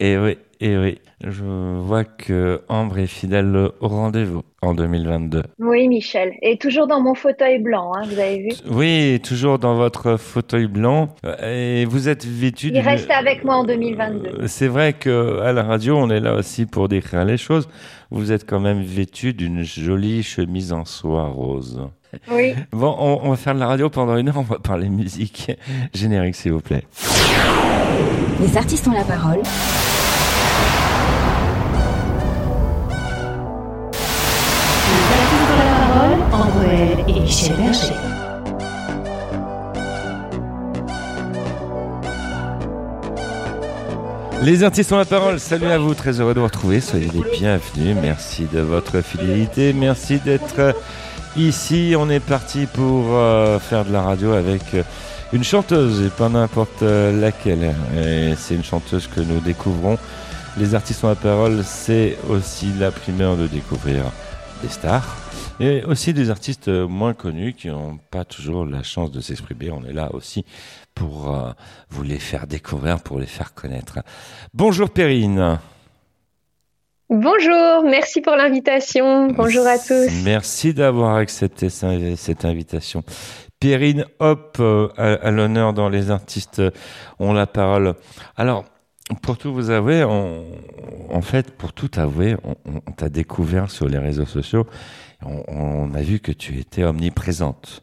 et oui, et oui. Je vois que Ambre est fidèle au rendez-vous en 2022. Oui, Michel. Et toujours dans mon fauteuil blanc, hein, vous avez vu? Oui, toujours dans votre fauteuil blanc. Et vous êtes vêtu. Il reste avec moi en 2022. C'est vrai que à la radio, on est là aussi pour décrire les choses. Vous êtes quand même vêtu d'une jolie chemise en soie rose. Oui. Bon, on, on va faire de la radio pendant une heure. On va parler musique. Générique, s'il vous plaît. Les artistes ont la parole. Les artistes ont la parole. Salut à vous. Très heureux de vous retrouver. Soyez les bienvenus. Merci de votre fidélité. Merci d'être ici. On est parti pour euh, faire de la radio avec euh, une chanteuse et pas n'importe euh, laquelle. C'est une chanteuse que nous découvrons. Les artistes ont la parole. C'est aussi la primeur de découvrir des stars et aussi des artistes moins connus qui n'ont pas toujours la chance de s'exprimer. On est là aussi pour euh, vous les faire découvrir, pour les faire connaître. Bonjour Perrine. Bonjour, merci pour l'invitation. Bonjour à tous. Merci d'avoir accepté ce- cette invitation. Perrine Hop, euh, à, à l'honneur dans Les artistes ont la parole. Alors, pour tout vous avouer, on- en fait, pour tout avouer, on t'a découvert sur les réseaux sociaux. On, on a vu que tu étais omniprésente.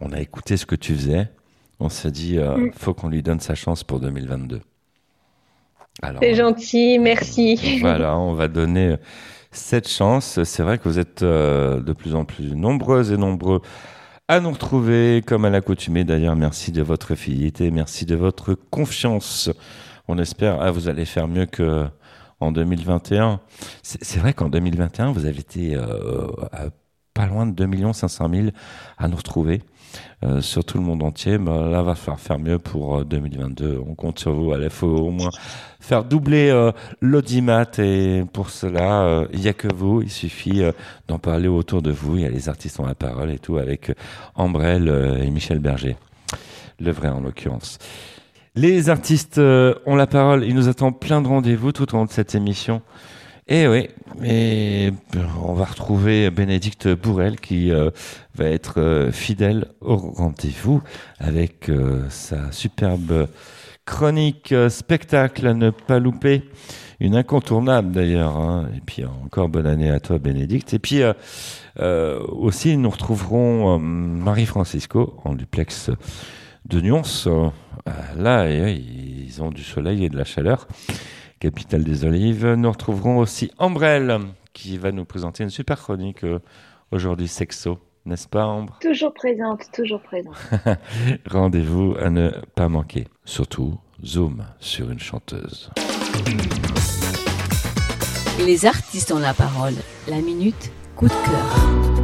On a écouté ce que tu faisais. On s'est dit, euh, Mm. faut qu'on lui donne sa chance pour 2022. Alors, C'est gentil, merci. voilà, on va donner cette chance. C'est vrai que vous êtes euh, de plus en plus nombreuses et nombreux à nous retrouver, comme à l'accoutumée d'ailleurs. Merci de votre fidélité, merci de votre confiance. On espère, ah, vous allez faire mieux que en 2021. C'est vrai qu'en 2021, vous avez été euh, pas loin de 2 500 000 à nous retrouver. euh, sur tout le monde entier, bah, là va falloir faire mieux pour euh, 2022. On compte sur vous. Il faut au moins faire doubler euh, l'audimat et pour cela, euh, il n'y a que vous. Il suffit euh, d'en parler autour de vous. Il y a les artistes ont la parole et tout avec euh, euh, et Michel Berger. Le vrai en l'occurrence. Les artistes euh, ont la parole. Il nous attend plein de rendez-vous tout au long de cette émission. Et oui, mais on va retrouver Bénédicte Bourrel qui euh, va être euh, fidèle au rendez-vous avec euh, sa superbe chronique euh, spectacle à ne pas louper. Une incontournable d'ailleurs. hein. Et puis encore bonne année à toi Bénédicte. Et puis euh, euh, aussi nous retrouverons euh, Marie-Francisco en duplex de Nyons. Euh, là, et, oui, ils ont du soleil et de la chaleur. Capitale des Olives. Nous retrouverons aussi Ambrelle qui va nous présenter une super chronique euh, aujourd'hui sexo. N'est-ce pas Ambre? Toujours présente, toujours présente. Rendez-vous à ne pas manquer. Surtout, zoom sur une chanteuse. Les artistes ont la parole. La minute, coup de cœur.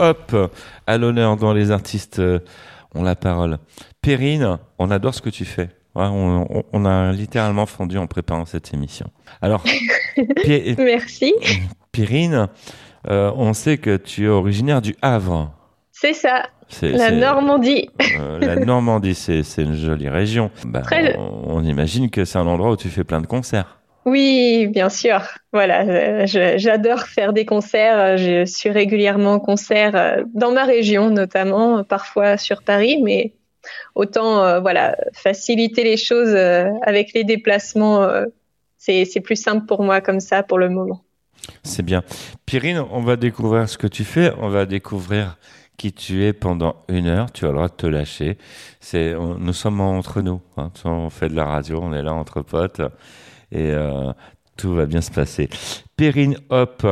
Hop, à l'honneur dans les artistes euh, ont la parole. Perrine, on adore ce que tu fais. Ouais, on, on- on a littéralement fondu en préparant cette émission. Alors, Merci. Perrine, euh, on sait que tu es originaire du Havre. C'est ça, C'est- la Normandie. euh, la Normandie, c'est c'est une jolie région. Bah, Très- on, on imagine que c'est un endroit où tu fais plein de concerts. Oui, bien sûr. Voilà, j'adore faire des concerts. Je suis régulièrement en concert euh, dans ma région, notamment, parfois sur Paris, mais autant euh, voilà faciliter les choses euh, avec les déplacements. c'est plus simple pour moi comme ça pour le moment. C'est bien. Pyrine, on va découvrir ce que tu fais. On va découvrir qui tu es pendant une heure. Tu as le droit de te lâcher. C'est, nous sommes entre nous. hein. On fait de la radio, on est là entre potes et euh, tout va bien se passer. Périne Hop.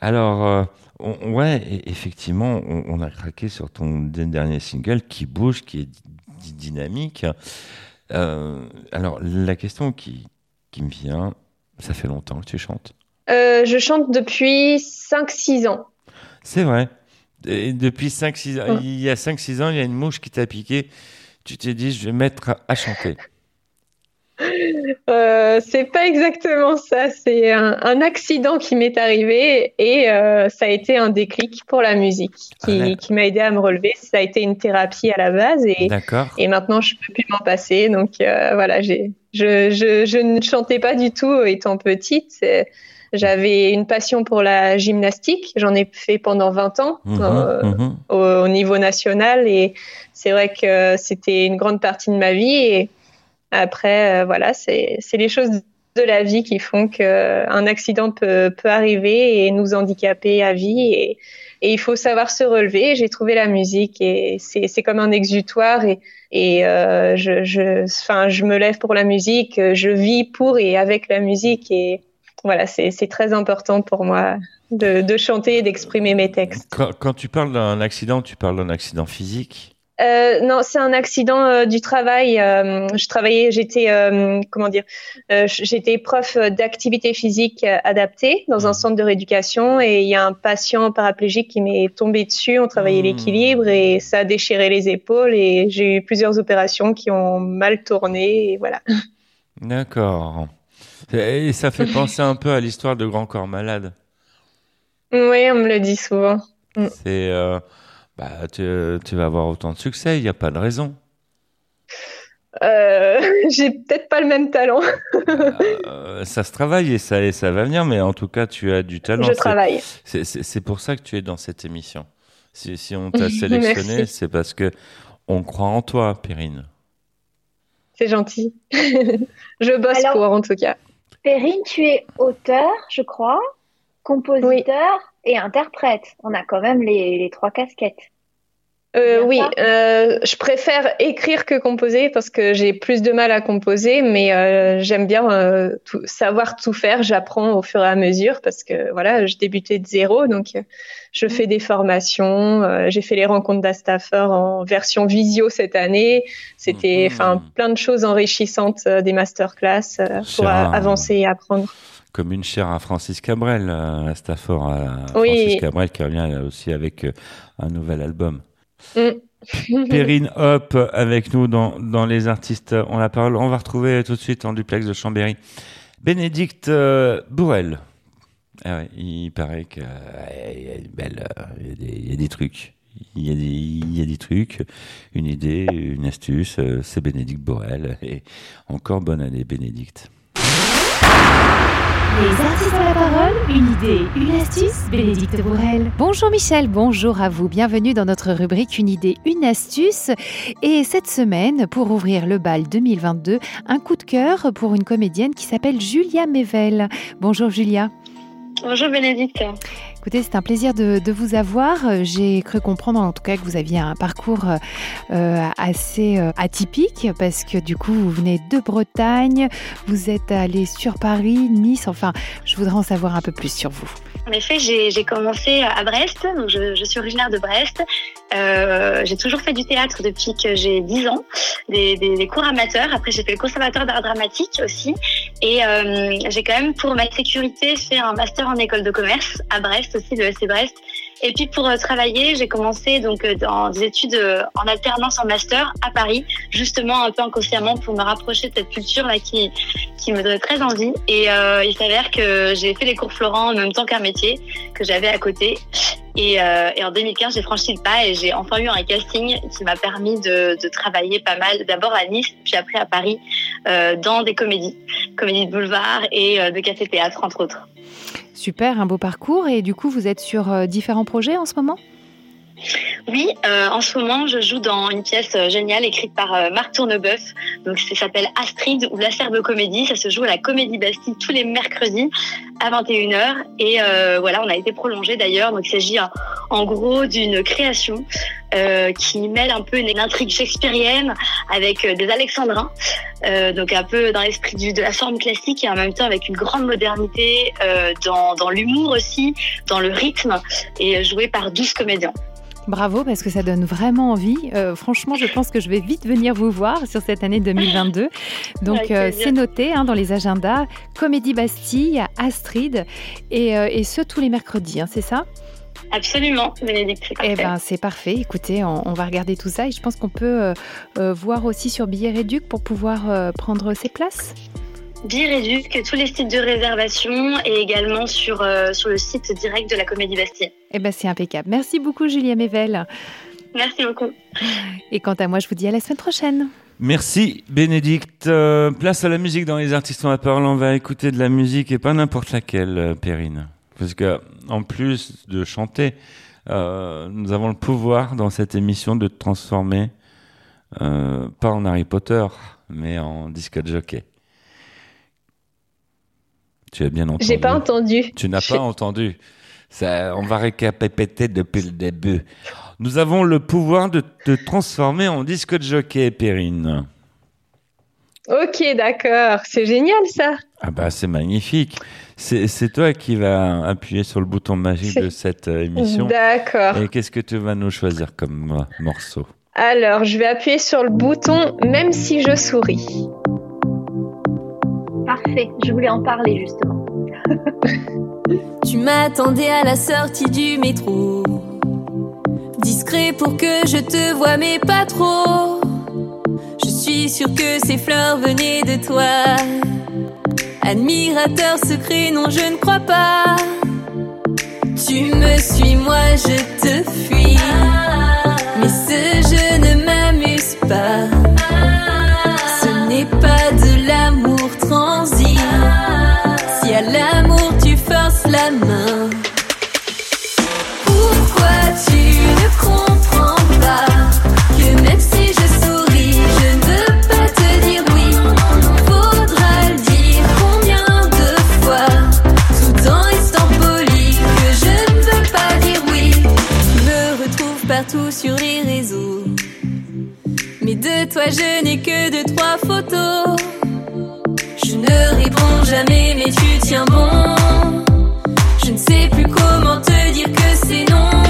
Alors, euh, on- ouais, e- effectivement, on, on a craqué sur ton dernier single qui bouge, qui est dynamique. Euh, alors, la question qui, qui me vient, ça fait longtemps que tu chantes? Euh, je chante depuis 5-6 ans. C'est vrai. Et depuis 5-6 ans, il y a 5-6 ans, il y a une mouche qui t'a piqué. Tu t'es dit, je vais mettre à chanter. Euh, c'est pas exactement ça. C'est un, un accident qui m'est arrivé et euh, ça a été un déclic pour la musique qui, Ah, ouais. qui m'a aidé à me relever. Ça a été une thérapie à la base et, et maintenant je peux plus m'en passer. Donc euh, voilà, je, je, je ne chantais pas du tout étant petite. J'avais une passion pour la gymnastique. J'en ai fait pendant 20 ans Mhm, euh, mhm. au, au niveau national et c'est vrai que c'était une grande partie de ma vie et après euh, voilà c'est les choses de la vie qui font que un accident peut peut arriver et nous handicaper à vie et et il faut savoir se relever j'ai trouvé la musique et c'est comme un exutoire et et euh, je je enfin je me lève pour la musique je vis pour et avec la musique et voilà c'est très important pour moi de de chanter et d'exprimer mes textes quand tu parles d'un accident, tu parles d'un accident physique. Euh, non, c'est un accident euh, du travail. Euh, je travaillais, j'étais, comment dire, j'étais prof d'activité physique adaptée dans un Mhm. centre de rééducation et il y a un patient paraplégique qui m'est tombé dessus. On travaillait Mhm. l'équilibre et ça a déchiré les épaules et j'ai eu plusieurs opérations qui ont mal tourné et voilà. D'accord. Et ça fait penser un peu à l'histoire de Grand Corps Malade. Oui, on me le dit souvent. C'est, euh, bah, tu, tu vas avoir autant de succès, il n'y a pas de raison. Euh, j'ai peut-être pas le même talent. Euh, ça se travaille et ça, et ça va venir, mais en tout cas, tu as du talent. Je travaille. C'est pour ça que tu es dans cette émission. Si, si on t'a sélectionné, c'est parce que on croit en toi, Perrine. C'est gentil. je bosse Alors- pour en tout cas. Perrine, tu es auteur, je crois, compositeur et interprète. On a quand même les, les trois casquettes. Euh, oui, euh, je préfère écrire que composer parce que j'ai plus de mal à composer, mais euh, j'aime bien euh, tout- savoir tout faire. J'apprends au fur et à mesure parce que voilà, je débutais de zéro, donc je fais des formations. euh, j'ai fait les rencontres d'Astaffer en version visio cette année. C'était, Mhm. enfin, plein de choses enrichissantes, euh, des masterclass euh, pour avancer et apprendre. Comme une chère à Francis Cabrel, à Stafford, à Oui. Francis Cabrel qui revient aussi avec euh, un nouvel album. Mm. Perrine Hop avec nous dans, dans Les Artistes ont la parole. On va retrouver tout de suite en duplex de Chambéry Bénédicte euh, Bourrel. Ah ouais, il paraît qu'il y a une belle, euh, il y a des, trucs. Il y, a des, il y a des trucs, une idée, une astuce, c'est Bénédicte Borel. Et encore bonne année, Bénédicte. Les artistes ont la parole, une idée, une astuce, Bénédicte Bourrel. Bonjour Michel, bonjour à vous. Bienvenue dans notre rubrique Une idée, une astuce. Et cette semaine, pour ouvrir le bal 2022, un coup de cœur pour une comédienne qui s'appelle Julia Mével. Bonjour Julia. Bonjour Bénédicte. Écoutez, c'est un plaisir de, vous avoir. Euh, J'ai cru comprendre en tout cas que vous aviez un parcours euh, euh, assez atypique parce que du coup, vous venez de Bretagne, vous êtes allé sur Paris, Nice. Enfin, je voudrais en savoir un peu plus sur vous. En effet, j'ai commencé à Brest, donc je, suis originaire de Brest. J'ai toujours fait du théâtre depuis que j'ai 10 ans, des, des- des cours amateurs. Après, j'ai fait le conservatoire d'art dramatique aussi. Et euh, j'ai quand même, pour ma sécurité, fait un master en école de commerce à Brest aussi, de SC Brest. Et puis pour euh, travailler, j'ai commencé donc euh, dans des études euh, en alternance en master à Paris, justement un peu inconsciemment pour me rapprocher de cette culture là qui qui me donnait très envie. Et euh, il s'avère que j'ai fait les cours Florent en même temps qu'un métier que j'avais à côté. Et, euh, et en 2015, j'ai franchi le pas et j'ai enfin eu un casting qui m'a permis de, travailler pas mal, d'abord à Nice, puis après à Paris, euh, dans des comédies, comédies de boulevard et euh, de café-théâtre, entre autres. Super, un beau parcours. Et du coup, vous êtes sur différents projets en ce moment? Oui, euh, en ce moment, je joue dans une pièce euh, géniale écrite par euh, Marc Tournebeuf. Donc, ça s'appelle Astrid ou La Serbe Comédie. Ça se joue à la Comédie Bastille tous les mercredis à 21h. Et voilà, on a été prolongé d'ailleurs. Donc, il s'agit en, gros d'une création qui mêle un peu une, intrigue shakespearienne avec des alexandrins. Donc, un peu dans l'esprit de la forme classique et en même temps avec une grande modernité dans, dans l'humour aussi, dans le rythme et joué par 12 comédiens. Bravo parce que ça donne vraiment envie. Euh, franchement, je pense que je vais vite venir vous voir sur cette année 2022. Donc euh, c'est noté hein, dans les agendas. Comédie Bastille, Astrid et, euh, et ce tous les mercredis, hein, c'est ça? Absolument, Bénédicte, c'est Eh ben c'est parfait. Écoutez, on, on va regarder tout ça et je pense qu'on peut voir aussi sur Billet Réduc pour pouvoir prendre ses places. Biréduc, tous les sites de réservation et également sur, euh, sur le site direct de la Comédie Bastille. Eh ben c'est impeccable. Merci beaucoup Julia Mével. Merci beaucoup. Et quant à moi, je vous dis à la semaine prochaine. Merci Bénédicte. Euh, place à la musique dans les artistes en la parole. On va écouter de la musique et pas n'importe laquelle, euh, Perrine. Parce que en plus de chanter, euh, nous avons le pouvoir dans cette émission de te transformer, euh, pas en Harry Potter, mais en disque jockey. Tu as bien entendu. J'ai pas entendu. Tu n'as pas entendu. Ça, on va récapéter depuis le début. Nous avons le pouvoir de te transformer en disque de jockey, Perrine. Ok, d'accord. C'est génial ça. Ah bah c'est magnifique. C'est c'est toi qui vas appuyer sur le bouton magique de cette euh, émission. D'accord. Et qu'est-ce que tu vas nous choisir comme euh, morceau? Alors, je vais appuyer sur le bouton même si je souris. Parfait, je voulais en parler justement. Tu m'attendais à la sortie du métro. Discret pour que je te vois, mais pas trop. Je suis sûre que ces fleurs venaient de toi. Admirateur secret, non, je ne crois pas. Tu me suis, moi je te fuis. Mais ce jeu ne m'amuse pas. De toi je n'ai que deux trois photos. Je ne réponds jamais, mais tu tiens bon. Je ne sais plus comment te dire que c'est non.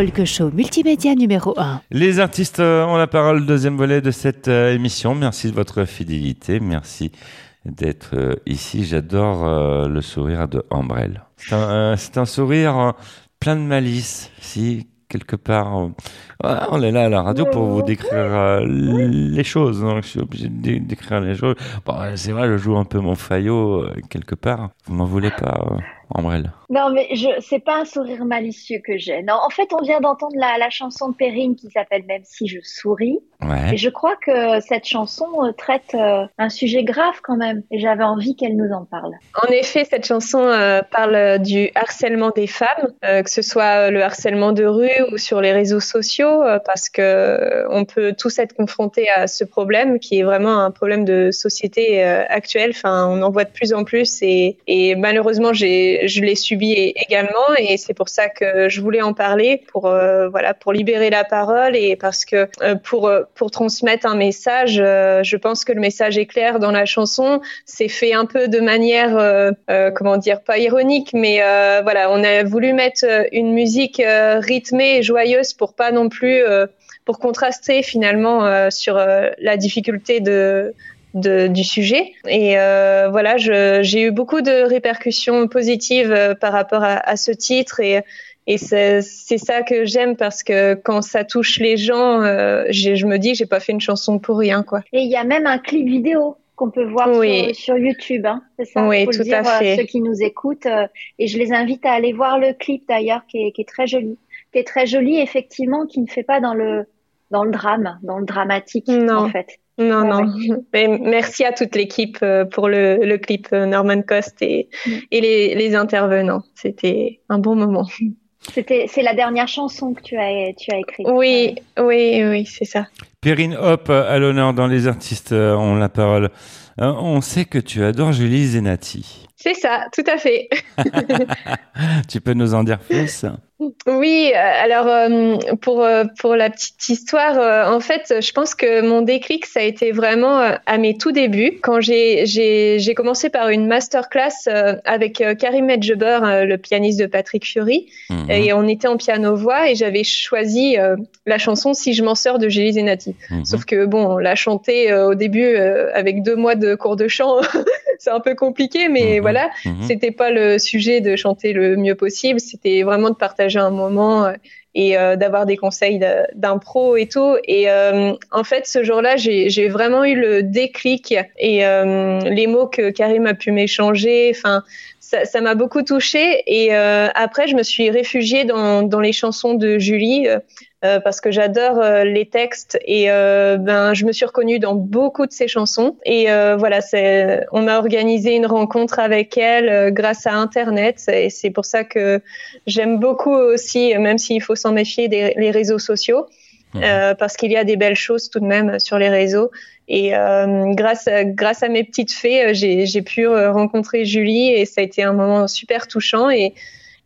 Talk show multimédia numéro 1. Les artistes euh, ont la parole, deuxième volet de cette euh, émission. Merci de votre fidélité. Merci d'être euh, ici. J'adore le sourire de Ambrelle. C'est un, sourire plein de malice, si quelque part. voilà, on est là à la radio pour vous décrire les choses, donc je suis obligé de dé- décrire les choses. Bon, c'est vrai, je joue un peu mon faillot quelque part. Vous m'en voulez pas, Ambrelle? Non, mais je, c'est pas un sourire malicieux que j'ai. Non, en fait, on vient d'entendre la, la chanson de Perrine qui s'appelle Même si je souris. Ouais. Et je crois que cette chanson euh, traite euh, un sujet grave quand même. Et j'avais envie qu'elle nous en parle. En effet, cette chanson euh, parle du harcèlement des femmes, euh, que ce soit le harcèlement de rue ou sur les réseaux sociaux, parce que on peut tous être confrontés à ce problème qui est vraiment un problème de société euh, actuelle. Enfin, on en voit de plus en plus et, et malheureusement, j'ai, je l'ai subi également et c'est pour ça que je voulais en parler pour euh, voilà pour libérer la parole et parce que euh, pour euh, pour transmettre un message, je pense que le message est clair dans la chanson. C'est fait un peu de manière comment dire pas ironique, mais voilà, on a voulu mettre une musique rythmée et joyeuse pour pas non plus pour contraster finalement sur la difficulté de de, du sujet. Et euh, voilà, j'ai eu beaucoup de répercussions positives euh, par rapport à, à ce titre et, et c'est ça que j'aime parce que quand ça touche les gens, euh, je me dis que j'ai pas fait une chanson pour rien, quoi. Et il y a même un clip vidéo qu'on peut voir Oui. sur, sur YouTube. Hein, c'est ça Oui, faut le tout dire, à fait. euh, ceux qui nous écoutent. euh, et je les invite à aller voir le clip d'ailleurs, qui est, qui est très joli. Qui est très joli, effectivement, qui ne fait pas dans le, dans le drame, dans le dramatique, Non. en fait. Non, non. Mais merci à toute l'équipe euh, pour le, le clip euh, Norman Cost et, Mm. et les, les intervenants. C'était un bon moment. C'était, c'est la dernière chanson que tu as, tu as écrite. Oui, oui, oui, c'est ça. Perrine Hop, à l'honneur dans Les artistes euh, ont la parole. On sait que tu adores Julie Zenati. C'est ça, tout à fait. Tu peux nous en dire plus? Oui, euh, alors euh, pour euh, pour la petite histoire, euh, en fait, je pense que mon déclic ça a été vraiment à mes tout débuts quand j'ai commencé par une masterclass avec Karim Medjeber, euh, le pianiste de Patrick Fury, Mhm. et on était en piano voix et j'avais choisi euh, la chanson Si je m'en sors de Julie Zenati. Mhm. Sauf que bon, on l'a chanté euh, au début avec deux mois de cours de chant, c'est un peu compliqué, mais Mhm. voilà. Mhm. C'était pas le sujet de chanter le mieux possible, c'était vraiment de partager un moment euh, et euh, d'avoir des conseils d'impro et tout. Et euh, en fait, ce jour-là, j'ai vraiment eu le déclic et euh, les mots que Karim a pu m'échanger, enfin, ça m'a beaucoup touchée. Et après, je me suis réfugiée dans, dans les chansons de Julie. Euh, parce que j'adore euh, les textes et euh, ben je me suis reconnue dans beaucoup de ses chansons. Et euh, voilà c'est on a organisé une rencontre avec elle euh, grâce à internet. Et c'est pour ça que j'aime beaucoup aussi même s'il faut s'en méfier des les réseaux sociaux euh, parce qu'il y a des belles choses tout de même sur les réseaux. Et euh, grâce à, grâce à mes petites fées j'ai j'ai pu rencontrer Julie et ça a été un moment super touchant. Et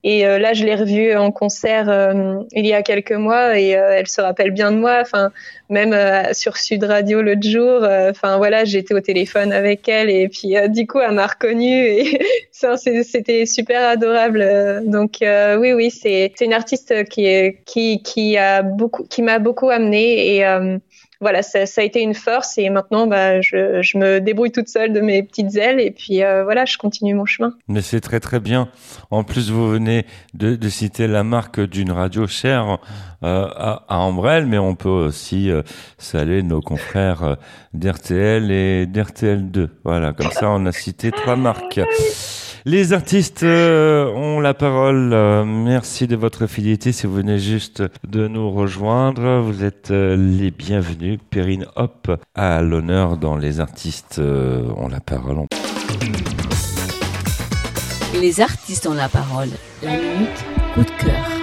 et euh, là, je l'ai revue en concert euh, il y a quelques mois et euh, elle se rappelle bien de moi. Enfin, même euh, sur Sud Radio l'autre jour. euh, Enfin voilà, j'étais au téléphone avec elle et puis euh, du coup, elle m'a reconnue et c'était super adorable. Donc oui, oui, c'est une artiste qui qui qui a beaucoup qui m'a beaucoup amenée et voilà, ça, ça a été une force et maintenant, bah, je, je me débrouille toute seule de mes petites ailes et puis euh, voilà, je continue mon chemin. Mais c'est très très bien. En plus, vous venez de, de citer la marque d'une radio chère euh, à, à Ambrelle, mais on peut aussi euh, saluer nos confrères euh, d'RTL et d'RTL2. Voilà, comme ça, on a cité trois marques. Les artistes euh, ont la parole. Euh, merci de votre fidélité. Si vous venez juste de nous rejoindre, vous êtes euh, les bienvenus. Perrine Hop à l'honneur dans Les artistes ont la parole. Les artistes ont la parole. La minute coup de cœur.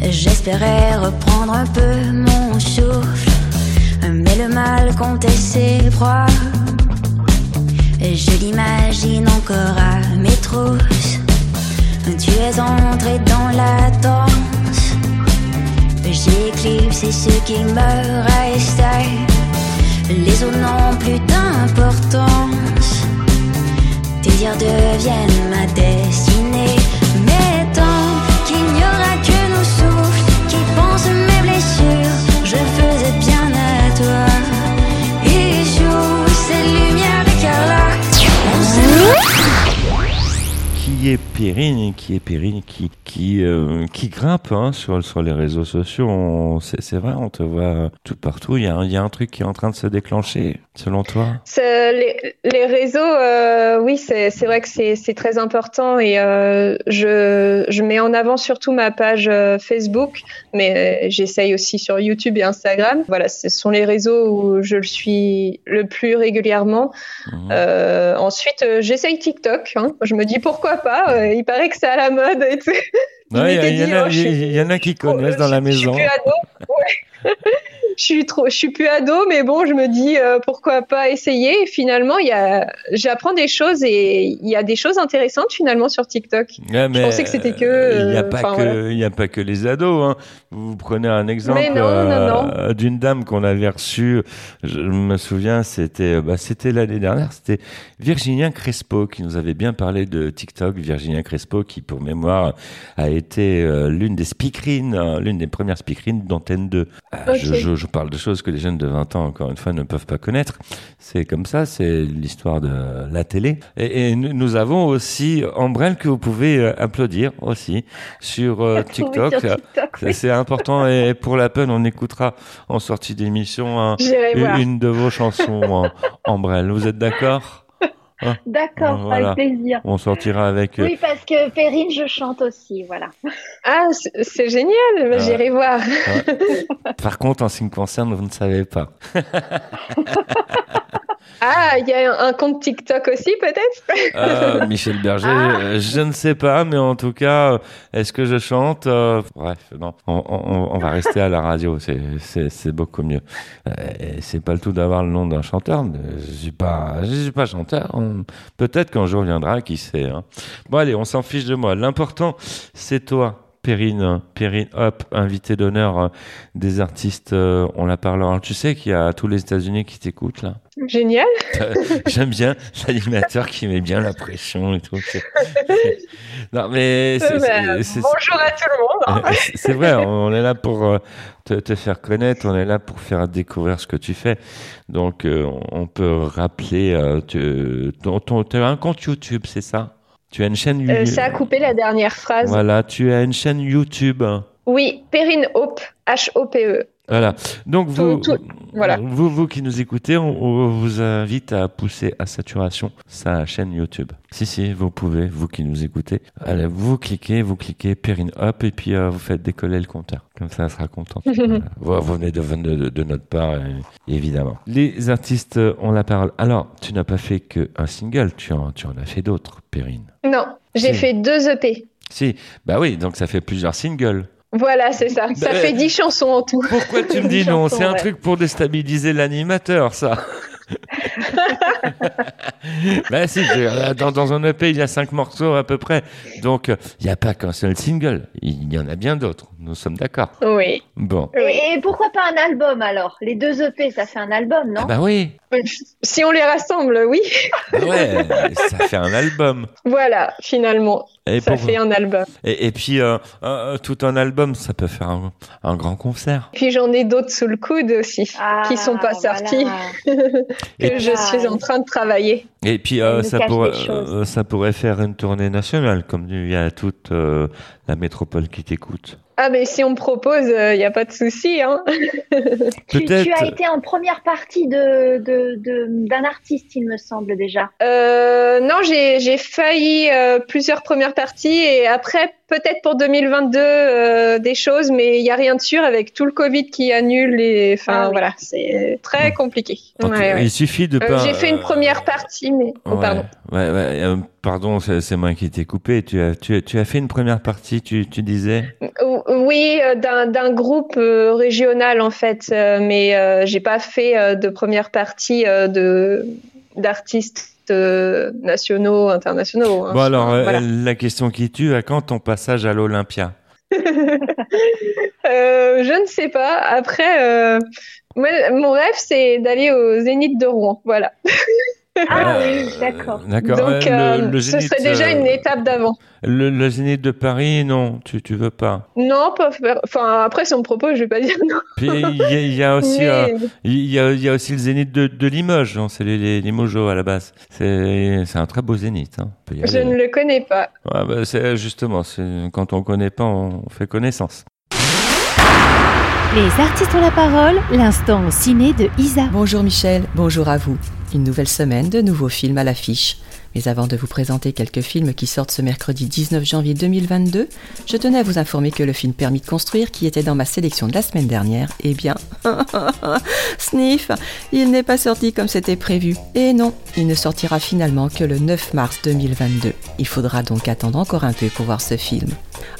J'espérais reprendre un peu mon souffle, mais le mal comptait ses proies. Je l'imagine encore à mes trousses. Tu es entré dans la danse. J'éclipse ce qui me restait. Les autres n'ont plus d'importance. Tes dires deviennent ma destinée. Qui est Perrine Qui est Perrine Qui qui euh, qui grimpe hein, sur sur les réseaux sociaux C'est c'est vrai, on te voit tout partout. Il y a un- il y a un truc qui est en train de se déclencher, selon toi? Les, les réseaux, euh, oui, c'est c'est vrai que c'est c'est très important et euh, je, je mets en avant surtout ma page euh, Facebook, mais j'essaye aussi sur YouTube et Instagram. Voilà, ce sont les réseaux où je le suis le plus régulièrement. Euh, ensuite, j'essaye TikTok. hein. Je me dis pourquoi pas. Euh, il paraît que c'est à la mode et tout. Ouais, y, y oh, il y en a qui connaissent dans la Je maison. suis plus ado. Ouais. Je suis trop, je suis plus ado, mais bon, je me dis euh, pourquoi pas essayer. Et finalement, il y a, j'apprends des choses et il y a des choses intéressantes finalement sur TikTok. Ouais, mais, pensais que c'était que, euh, Il n'y a euh, pas que voilà. il y a pas que les ados. Hein. Vous prenez un exemple euh, d'une dame qu'on avait reçue. Je me souviens, c'était bah, c'était l'année dernière. C'était Virginia Crespo qui nous avait bien parlé de TikTok. Virginia Crespo qui, pour mémoire, a été l'une des speakerines, l'une des premières speakerines d'Antenne 2. Euh, je, Ok. je, je parle de choses que les jeunes de 20 ans, encore une fois, ne peuvent pas connaître. C'est comme ça, c'est l'histoire de la télé. Et, et nous avons aussi Ambrelle que vous pouvez euh, applaudir aussi sur euh, TikTok. sur TikTok, C'est- oui. C'est important et pour la peine, on écoutera en sortie d'émission un- une, une de vos chansons en Ambrelle. Vous êtes d'accord? D'accord, Voilà. avec plaisir. On sortira avec. euh, Oui, parce que Perrine, je chante aussi, voilà. Ah, c'est- génial. Ah. J'irai voir. Par contre, en ce qui me concerne, vous ne savez pas. Ah, il y a un, compte TikTok aussi peut-être? Euh, Michel Berger, Ah. je ne sais pas, mais en tout cas, euh, est-ce que je chante Euh, Bref, non, on, on- on va rester à la radio, c'est- beaucoup mieux. C'est pas le tout d'avoir le nom d'un chanteur, je suis pas, je suis pas chanteur. Peut-être qu'un jour viendra, qui sait. hein. Bon allez, on s'en fiche de moi. L'important, c'est toi. Perrine, Perrine, hop, invité d'honneur euh, des artistes, euh, on la parlera. Tu sais qu'il y a tous les États-Unis qui t'écoutent là. Génial. J'aime bien l'animateur qui met bien la pression et tout. Non, mais c'est- Bah, bonjour à tout le monde. hein. c'est- c'est vrai, on est là pour euh, te, te faire connaître, on est là pour faire découvrir ce que tu fais. Donc, euh, on peut rappeler, euh, tu ton, ton- tu as un compte YouTube, c'est ça? Tu as une chaîne Euh, YouTube ça a coupé la dernière phrase. Voilà, tu as une chaîne YouTube. Oui, Perrine Hope, H-O-P-E. Voilà. Donc vous, Tout- tout- voilà. vous, vous qui nous écoutez, on, on vous invite à pousser à saturation sa chaîne YouTube. Si si, vous pouvez, vous qui nous écoutez, allez, vous cliquez, vous cliquez Perrine Hop et puis euh, vous faites décoller le compteur. Comme ça, elle sera contente. Voilà. vous, vous venez de, de, de notre part, euh, évidemment. Les artistes ont la parole. Alors, tu n'as pas fait qu'un single, tu en, tu en as fait d'autres, Perrine. Non, j'ai Si. fait deux EP. Si, bah oui, donc ça fait plusieurs singles. Voilà, c'est ça. Ça Bah, fait dix chansons en tout. Pourquoi tu me dis non? C'est un ouais. truc pour déstabiliser l'animateur, ça. bah si, je- dans, dans un EP, il y a cinq morceaux à peu près. Donc, euh, il n'y a pas qu'un seul single. Il y en a bien d'autres. Nous sommes d'accord. Oui. Bon. Et, et pourquoi pas un album alors? Les deux EP, ça fait un album, non? Ah bah oui. Si on les rassemble, oui. Ah ouais, ça fait un album. Voilà, finalement, Et, ça pour- fait un album. et, et puis, euh, euh, tout un album, ça peut faire un, un grand concert. Puis j'en ai d'autres sous le coude aussi, Ah, qui sont pas voilà. sortis, Et que je suis en train de travailler. Et puis euh, ça, pourrait, euh, ça pourrait faire une tournée nationale, comme il y a toute euh, la métropole qui t'écoute. Ah, mais si on me propose, il n'y a pas de souci. Hein. Tu, as été en première partie de de- de- d'un artiste, il me semble déjà. Euh, non, j'ai j'ai failli euh, plusieurs premières parties et après, peut-être pour 2022, euh, des choses, mais il n'y a rien de sûr avec tout le Covid qui annule. Et, enfin, Ah oui. voilà, c'est très compliqué. Ok, Ouais, ouais. Il suffit de Euh, pas. j'ai fait une euh, première partie, mais. oh, ouais, pardon. Ouais, ouais, euh, pardon, c'est c'est moi qui t'ai coupé. Tu as, tu, as- tu as fait une première partie, tu, tu disais? Ou- Oui, euh, d'un d'un groupe euh, régional en fait, euh, mais euh, j'ai pas fait euh, de première partie euh, de d'artistes euh, nationaux, internationaux. hein. bon alors, euh, Voilà. la question qui tue, à quand ton passage à l'Olympia? Euh, je ne sais pas. Après, euh, Moi, mon rêve, c'est d'aller au Zénith de Rouen. Voilà. Ah Euh, oui, d'accord. Donc, le- euh, le ce serait déjà euh, une étape d'avant. Le, le Zénith de Paris, non, tu, tu veux pas. Non, pas faire. Enfin, après, si on me propose, je vais pas dire non. Puis il y, a- il y a aussi, Mais- euh, il y a, il y a aussi le Zénith de, de Limoges. hein, C'est les, les Limoges à la base. C'est, c'est un très beau Zénith. Hein. Je aller. ne le connais pas. Ouais, bah, c'est justement, c'est quand on connaît pas, on, on fait connaissance. Les artistes ont la parole, l'instant ciné de Isa. Bonjour Michel, bonjour à vous. Une nouvelle semaine, de nouveaux films à l'affiche. Mais avant de vous présenter quelques films qui sortent ce mercredi 19 janvier 2022, je tenais à vous informer que le film Permis de construire, qui était dans ma sélection de la semaine dernière, eh bien, sniff, il n'est pas sorti comme c'était prévu. Et non, il ne sortira finalement que le 9 mars 2022. Il faudra donc attendre encore un peu pour voir ce film.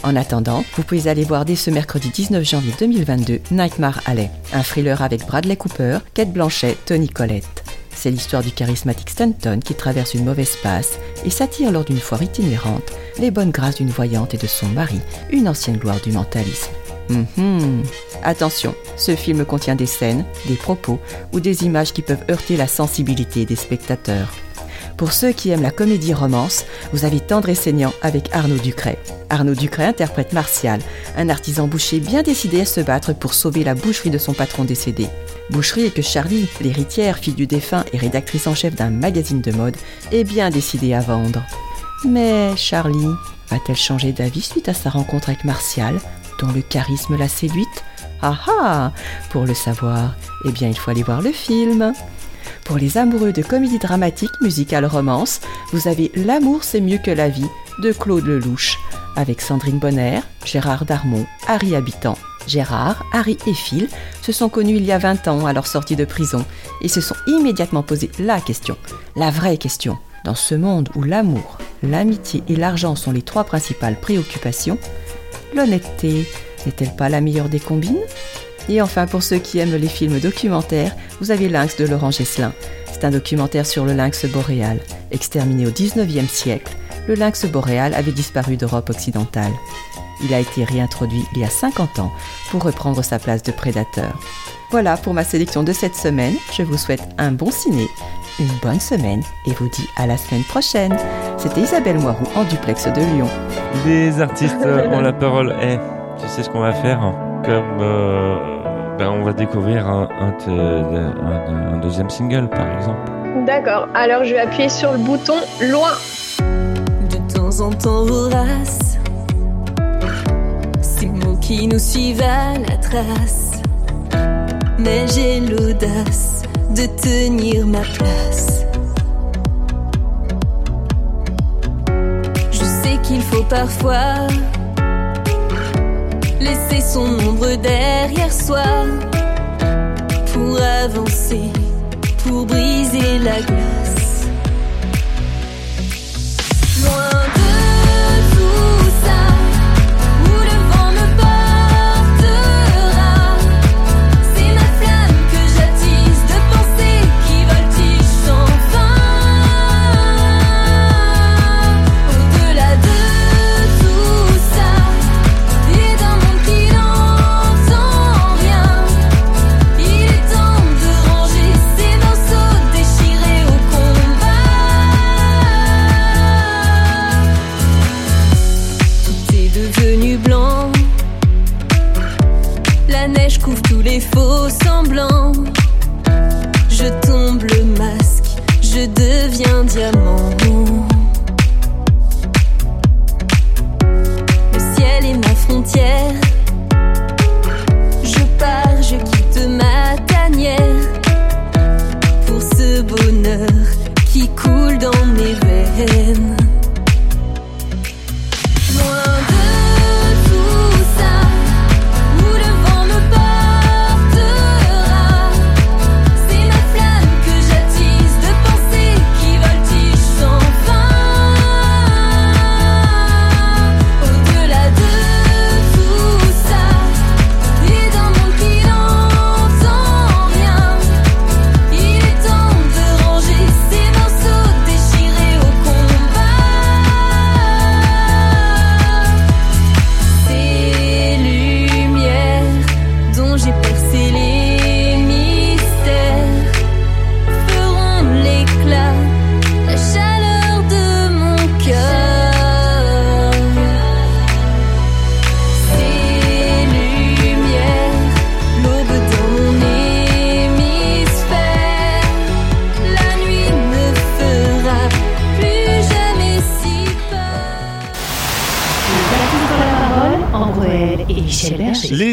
En attendant, vous pouvez aller voir dès ce mercredi 19 janvier 2022 Nightmare Alley, un thriller avec Bradley Cooper, Kate Blanchet, Tony Collette. C'est l'histoire du charismatique Stanton qui traverse une mauvaise passe et s'attire lors d'une foire itinérante les bonnes grâces d'une voyante et de son mari, une ancienne gloire du mentalisme. Mhm. Attention, ce film contient des scènes, des propos ou des images qui peuvent heurter la sensibilité des spectateurs. Pour ceux qui aiment la comédie romance, vous avez Tendre et saignant avec Arnaud Ducret. Arnaud Ducret interprète Martial, un artisan boucher bien décidé à se battre pour sauver la boucherie de son patron décédé. Boucherie que Charlie, l'héritière, fille du défunt et rédactrice en chef d'un magazine de mode, est bien décidée à vendre. Mais Charlie va-t-elle changer d'avis suite à sa rencontre avec Martial, dont le charisme l'a séduite Ah ah Pour le savoir, eh bien il faut aller voir le film. Pour les amoureux de comédie dramatique, musicale, romance, vous avez L'amour c'est mieux que la vie de Claude Lelouch, avec Sandrine Bonner, Gérard Darmon, Harry Habitant. Gérard, Harry et Phil se sont connus il y a 20 ans à leur sortie de prison et se sont immédiatement posé la question, la vraie question. Dans ce monde où l'amour, l'amitié et l'argent sont les trois principales préoccupations, l'honnêteté n'est-elle pas la meilleure des combines? Et enfin, pour ceux qui aiment les films documentaires, vous avez Lynx de Laurent Gesselin. C'est un documentaire sur le lynx boréal. Exterminé au 19e siècle, le lynx boréal avait disparu d'Europe occidentale. Il a été réintroduit il y a 50 ans pour reprendre sa place de prédateur. Voilà pour ma sélection de cette semaine. Je vous souhaite un bon ciné, une bonne semaine et vous dis à la semaine prochaine. C'était Isabelle Moirou en duplex de Lyon. Les artistes ont la parole. Eh, tu sais ce qu'on va faire Comme euh, ben, on va découvrir un, un te- un- un deuxième single, par exemple. D'accord. Alors, je vais appuyer sur le bouton loin. De temps en temps vorace, ces mots qui nous suivent à la trace. Mais j'ai l'audace de tenir ma place. Je sais qu'il faut parfois laisser son ombre derrière soi pour avancer, pour briser la glace.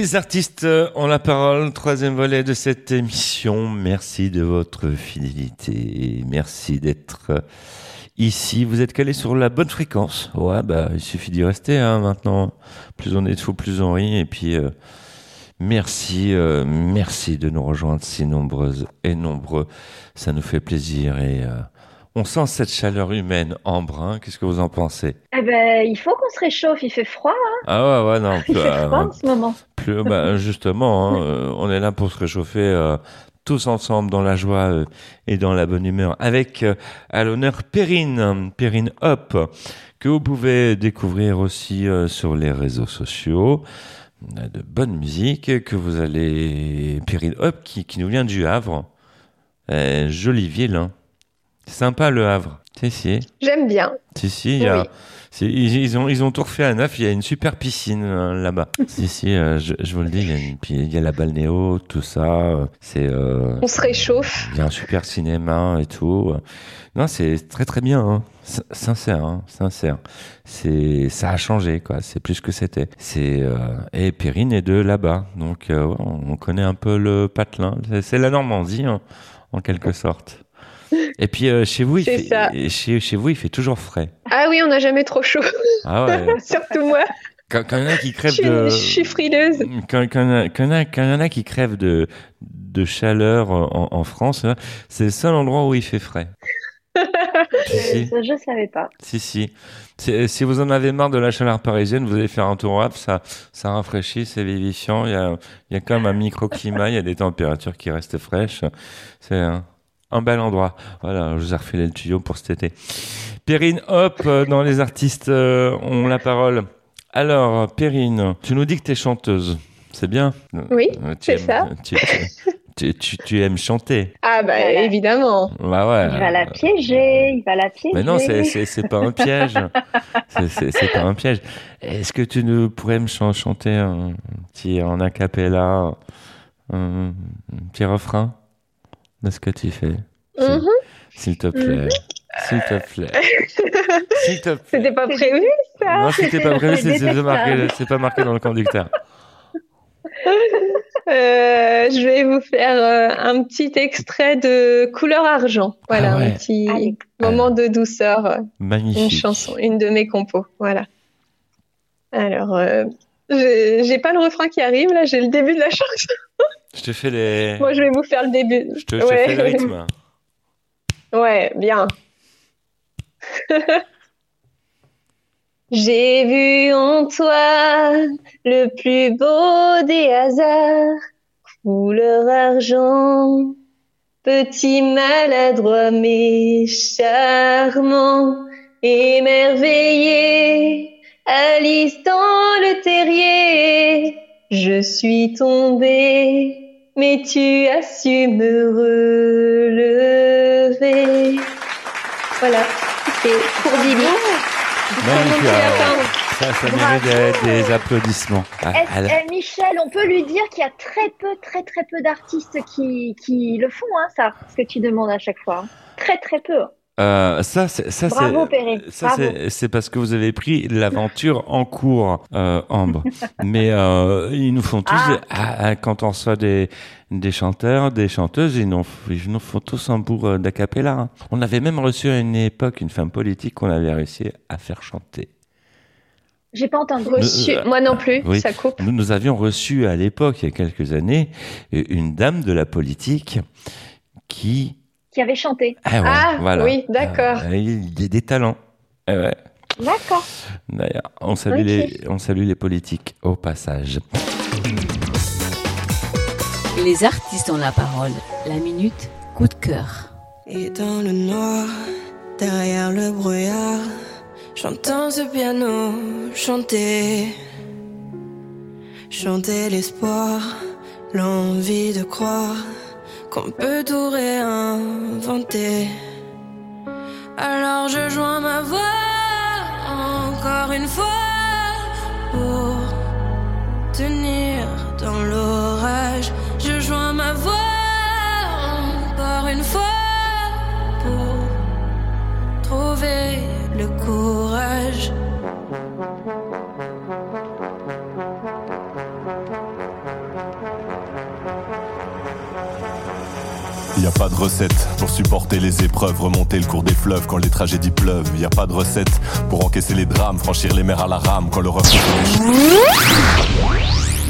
Les artistes ont la parole, troisième volet de cette émission. Merci de votre fidélité. Merci d'être ici. Vous êtes calé sur la bonne fréquence. Ouais, bah, il suffit d'y rester, hein, maintenant. Plus on est de fous, plus on rit. Et puis, euh, merci, euh, merci de nous rejoindre si nombreuses et nombreux. Ça nous fait plaisir et, euh, on sent cette chaleur humaine en brun. Qu'est-ce que vous en pensez? Eh ben, il faut qu'on se réchauffe. Il fait froid, hein. Ah ouais, ouais, non. Il fait euh, froid en ce moment. Plus, bah, justement, hein, euh, on est là pour se réchauffer euh, tous ensemble dans la joie euh, et dans la bonne humeur. Avec euh, à l'honneur Perrine, Perrine Hop, que vous pouvez découvrir aussi euh, sur les réseaux sociaux. On a de bonne musique que vous allez... Perrine Hop qui, qui nous vient du Havre. Euh, jolie ville, hein. Sympa le Havre. Si, si. J'aime bien. Si, si, il y a... Oui. c'est- Ils, ils ont, ils ont tout refait à neuf. Il y a une super piscine euh, là-bas. si, si, euh, je, je vous le dis, il y, a une- puis il y a la balnéo, tout ça. euh, C'est, euh, On se réchauffe. il y a un super cinéma et tout. Non, c'est très très bien. Hein. Sincère, hein, sincère. C'est, ça a changé quoi. C'est plus que c'était. C'est et Perrine est de là-bas, donc on connaît un peu le patelin. C'est- C'est la Normandie hein, en quelque sorte. Et puis euh, chez vous, il fait, ça. chez, chez vous, il fait toujours frais. Ah oui, on n'a jamais trop chaud. Ah ouais. Surtout moi. Quand, quand il y en a qui crèvent de, je suis frileuse. quand, y en a- quand il y en qui crèvent de, de chaleur en, en France, c'est le seul endroit où il fait frais. si, si, Je, savais pas. si, si. Si, si vous en avez marre de la chaleur parisienne, vous allez faire un tour Havre, ça, ça rafraîchit, c'est vivifiant. Il y a, il y a quand même un microclimat, il y a des températures qui restent fraîches. C'est un, bel endroit. Voilà, je vous ai refilé le tuyau pour cet été. Perrine, hop, euh, dans les artistes euh, ont la parole. Alors, Perrine, tu nous dis que tu es chanteuse. C'est bien Oui, Euh, tu c'est aimes- ça. Tu, tu, tu- tu aimes chanter. Ah bah Voilà. évidemment. Bah ouais. Il va la piéger. Il va la piéger. Mais non, c'est, c'est, c'est pas un piège. c'est, c'est, c'est pas un piège. Est-ce que tu nous pourrais me chan- chanter un petit en a cappella, un, un petit refrain? De ce que tu fais? S'il-. S'il te plaît. S'il te plaît. S'il te plaît. C'était pas prévu ça. Non, c'était pas prévu, c'est, marqué, c'est pas marqué dans le conducteur. Euh, je vais vous faire euh, un petit extrait de Couleur Argent. Voilà, Ah ouais. un petit Allez. moment de douceur. euh, Une Magnifique. chanson, une de mes compos. Voilà. Alors, euh, j'ai pas le refrain qui arrive là, j'ai le début de la chanson. Je te fais les. Moi, je vais vous faire le début. Je te, je te Ouais. fais le rythme. Ouais, bien. J'ai vu en toi le plus beau des hasards, couleur argent, petit maladroit mais charmant, émerveillé, Alice dans le terrier, je suis tombée, mais tu as su me relever. Voilà, c'est pour Bibi. Magnifique. Fin. Ça, ça mérite des, des applaudissements. Ah, elle- Michel, on peut lui dire qu'il y a très peu, très très peu d'artistes qui, qui le font, hein, ça, ce que tu demandes à chaque fois. hein. Très très peu. Euh, ça, c'est, ça, Bravo, c'est, Perrine, ça, bravo. c'est, c'est parce que vous avez pris l'aventure en cours, euh, Ambre. Mais euh, ils nous font tous, Ah. ah, ah, quand on reçoit des, des chanteurs, des chanteuses, ils nous, ils nous font tous un bout euh, d'acapella. hein. On avait même reçu à une époque une femme politique qu'on avait réussi à faire chanter. J'ai pas entendu. Reçu- Euh, Moi non plus, oui. ça coupe. Nous, nous avions reçu à l'époque, il y a quelques années, une dame de la politique qui... Qui avait chanté. Ah, ouais, Ah, voilà. oui, d'accord. Ah, il y a des talents. Ouais. D'accord. D'ailleurs, on salue, les, on salue les politiques au passage. Les artistes ont la parole. La minute, coup de cœur. Et dans le noir, derrière le brouillard, j'entends ce piano chanter. Chanter l'espoir, l'envie de croire qu'on peut tout réinventer. Alors je joins ma voix encore une fois pour tenir dans l'orage. Je joins ma voix pas de recette pour supporter les épreuves, remonter le cours des fleuves quand les tragédies pleuvent. Y a pas de recette pour encaisser les drames, franchir les mers à la rame quand le reflet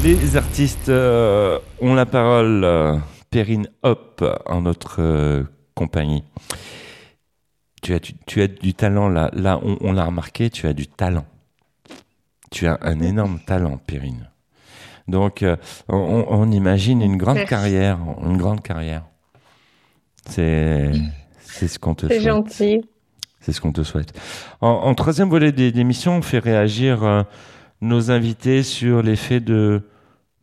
Les artistes euh, ont la parole. euh, Perrine Hop en notre euh, compagnie. Tu as, du- tu as du talent là. Là, on, on l'a remarqué, tu as du talent. Tu as un énorme talent, Perrine. Donc, euh, on, on imagine une grande Merci. carrière. Une grande carrière. C'est c'est ce qu'on te C'est souhaite. gentil. C'est ce qu'on te souhaite. En, en troisième volet des- d'émission, on fait réagir euh, nos invités sur les faits de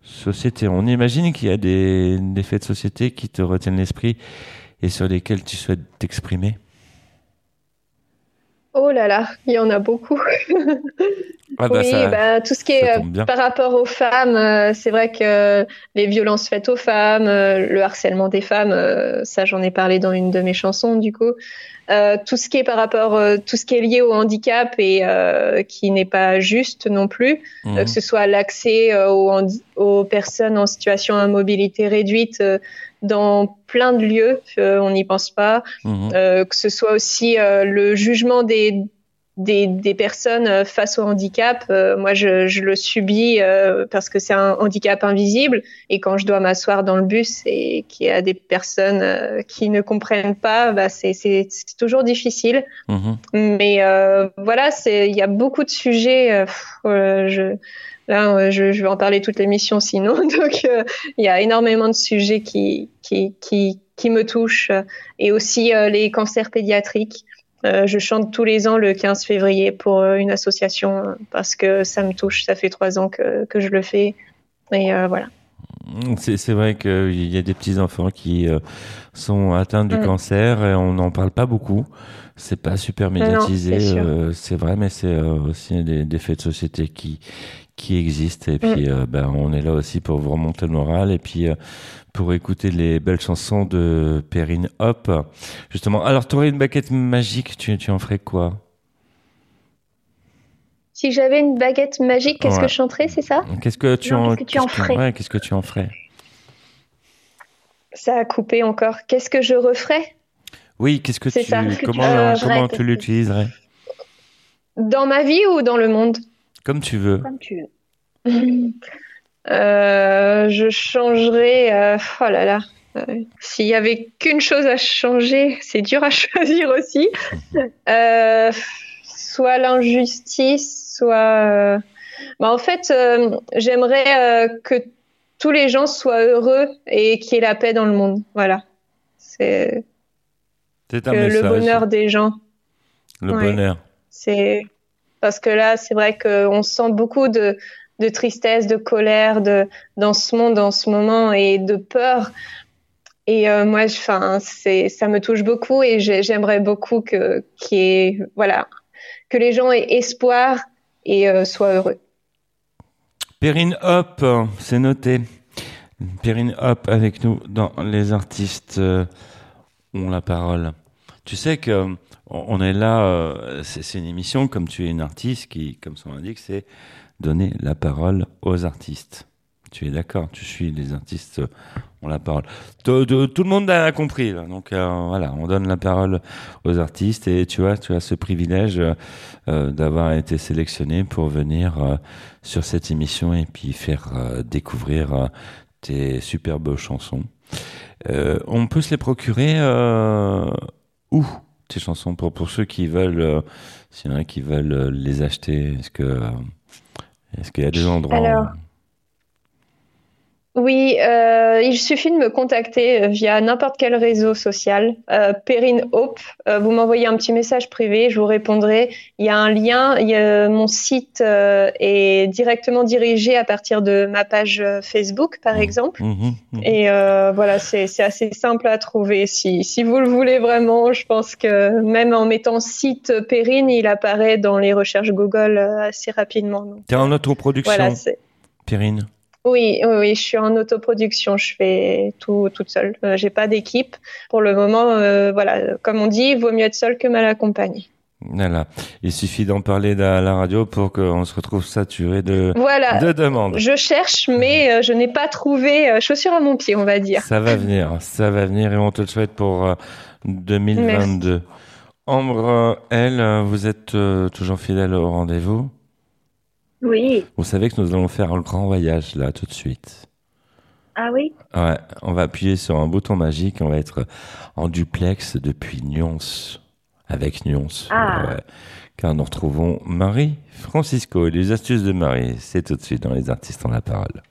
société. On imagine qu'il y a des, des faits de société qui te retiennent l'esprit et sur lesquels tu souhaites t'exprimer. Oh là là, il y en a beaucoup. Ah bah oui, ça- bah, tout ce qui est euh, par rapport aux femmes, euh, c'est vrai que les violences faites aux femmes, euh, le harcèlement des femmes, euh, ça j'en ai parlé dans une de mes chansons du coup. Tout ce qui est par rapport, tout ce qui est lié au handicap et qui n'est pas juste non plus, Mhm. que ce soit l'accès aux, aux personnes en situation à mobilité réduite dans plein de lieux, euh, on n'y pense pas. Mhm. Euh, que ce soit aussi euh, le jugement des, des, des personnes euh, face au handicap. Euh, moi, je, je le subis euh, parce que c'est un handicap invisible. Et quand je dois m'asseoir dans le bus et qu'il y a des personnes euh, qui ne comprennent pas, bah, c'est toujours difficile. Mhm. Mais euh, voilà, c'est il y a beaucoup de sujets. euh, pff, je, là, je, je vais en parler toute l'émission sinon. Donc, euh, il y a énormément de sujets qui qui qui, qui me touchent et aussi euh, les cancers pédiatriques. Euh, je chante tous les ans le 15 février pour euh, une association euh, parce que ça me touche. Ça fait trois ans que, que je le fais. Et euh, voilà. C'est c'est vrai qu'il y a des petits enfants qui euh, sont atteints du Mm. cancer et on n'en parle pas beaucoup. C'est pas super médiatisé, c'est vrai, mais c'est aussi des, des faits de société qui qui existent. Et puis, euh, ben, on est là aussi pour vous remonter le moral et puis euh, pour écouter les belles chansons de Perrine Hop. Justement, alors tu aurais une baguette magique, tu, tu en ferais quoi? Si j'avais une baguette magique, qu'est-ce Ouais. que je chanterais, c'est ça? Qu'est-ce que tu Non, en que tu ferais? ouais, Qu'est-ce que tu en ferais? Ça a coupé encore. Qu'est-ce que je referais? Oui, qu'est-ce que C'est tu ça. Que comment tu- euh, comment tu l'utiliserais? Dans ma vie ou dans le monde? Comme tu veux. Comme tu veux. Euh, je changerais. euh, oh là là. Euh, S'il y avait qu'une chose à changer, c'est dur à choisir aussi. Euh, soit l'injustice, soit. bah, en fait, euh, j'aimerais que tous les gens soient heureux et qu'il y ait la paix dans le monde. Voilà. C'est le bonheur des gens. Le Ouais. bonheur. C'est parce que là, c'est vrai qu'on sent beaucoup de, de tristesse, de colère de, dans ce monde en ce moment et de peur. Et euh, moi, enfin, c'est, ça me touche beaucoup et j'ai- j'aimerais beaucoup que, voilà, que les gens aient espoir et euh, soient heureux. Perrine Hop, c'est noté. Perrine Hop avec nous dans Les artistes euh, ont la parole. Tu sais que on est là, c'est une émission, comme tu es une artiste, qui, comme son indique, c'est donner la parole aux artistes. Tu es d'accord? Tu suis les artistes euh, ont la parole. Tout, le monde a compris. Donc euh, voilà, on donne la parole aux artistes et tu vois, tu as ce privilège euh, d'avoir été sélectionné pour venir sur cette émission et puis faire découvrir tes superbes chansons. On peut se les procurer où tes chansons? Pour pour ceux qui veulent, s'il y en a qui veulent les acheter, est-ce que est-ce qu'il y a des endroits où- Oui, euh, il suffit de me contacter euh, via n'importe quel réseau social. Euh, Perrine Hope, euh, vous m'envoyez un petit message privé, je vous répondrai. Il y a un lien, il y a- mon site euh, est directement dirigé à partir de ma page euh, Facebook, par exemple. Mhm, mhm. Et euh, voilà, c'est assez simple à trouver. Si, si vous le voulez vraiment, je pense que même en mettant site Perrine, il apparaît dans les recherches Google euh, assez rapidement. Donc, T'es en autoproduction, voilà. Perrine? Oui, oui, oui, je suis en autoproduction, je fais tout toute seule. Euh, J'ai pas d'équipe pour le moment. euh, voilà, comme on dit, il vaut mieux être seul que mal accompagné. Voilà. Il suffit d'en parler à la radio pour qu'on se retrouve saturé de, Voilà. de demandes. Je cherche, mais euh, je n'ai pas trouvé euh, chaussure à mon pied, on va dire. Ça va venir, ça va venir et on te le souhaite pour euh, 2022. Ambre, elle, vous êtes toujours fidèle au rendez-vous Oui. Vous savez que nous allons faire le grand voyage là tout de suite. Ah oui? Ouais, on va appuyer sur un bouton magique, on va être en duplex depuis Nyons, avec Nyons. Ah. Ouais. Car nous retrouvons Marie Francisco et les astuces de Marie. C'est tout de suite dans Les Artistes ont la parole.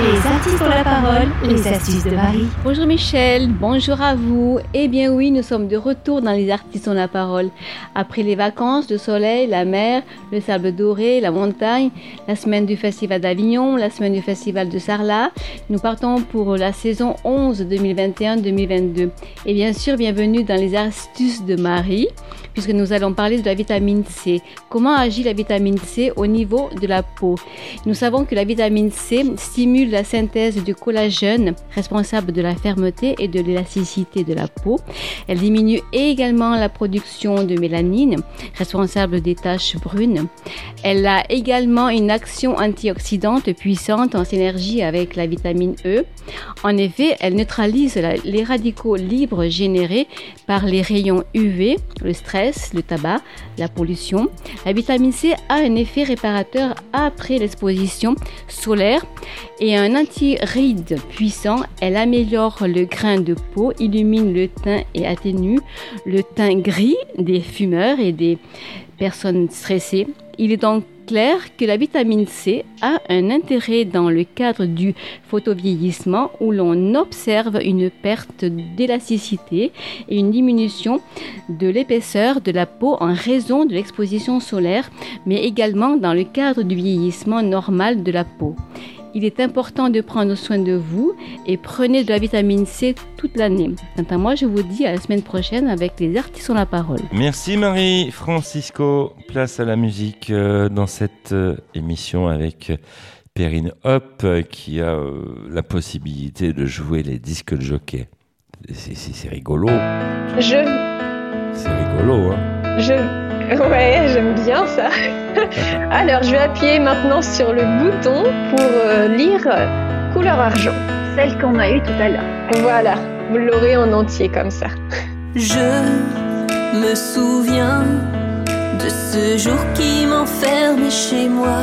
Les artistes ont la parole, les astuces de Marie. Bonjour Michel, bonjour à vous. Eh bien oui, nous sommes de retour dans les artistes ont la parole. Après les vacances, le soleil, la mer, le sable doré, la montagne, la semaine du festival d'Avignon, la semaine du festival de Sarlat, nous partons pour la saison 11 2021-2022. Et bien sûr, bienvenue dans les astuces de Marie, puisque nous allons parler de la vitamine C. Comment agit la vitamine C au niveau de la peau? Nous savons que la vitamine C stimule la synthèse du collagène, responsable de la fermeté et de l'élasticité de la peau. Elle diminue également la production de mélanine, responsable des taches brunes. Elle a également une action antioxydante puissante en synergie avec la vitamine E. En effet, elle neutralise les radicaux libres générés par les rayons UV, le stress, le tabac, la pollution. La vitamine C a un effet réparateur après l'exposition solaire et un anti-ride puissant. Elle améliore le grain de peau, illumine le teint et atténue le teint gris des fumeurs et des personnes stressées. Il est donc clair que la vitamine C a un intérêt dans le cadre du photovieillissement où l'on observe une perte d'élasticité et une diminution de l'épaisseur de la peau en raison de l'exposition solaire, mais également dans le cadre du vieillissement normal de la peau. Il est important de prendre soin de vous et prenez de la vitamine C toute l'année. Quant à moi, je vous dis à la semaine prochaine avec les artistes ont la parole. Merci Marie Francisco. Place à la musique euh, dans cette euh, émission avec Perrine Hop euh, qui a euh, la possibilité de jouer les disques de jockey. C'est rigolo. Je, C'est rigolo, hein je, ouais, j'aime bien ça. Alors, je vais appuyer maintenant sur le bouton pour euh, lire couleur argent. Celle qu'on a eue tout à l'heure. Voilà, vous l'aurez en entier comme ça. Je me souviens de ce jour qui m'enfermait chez moi.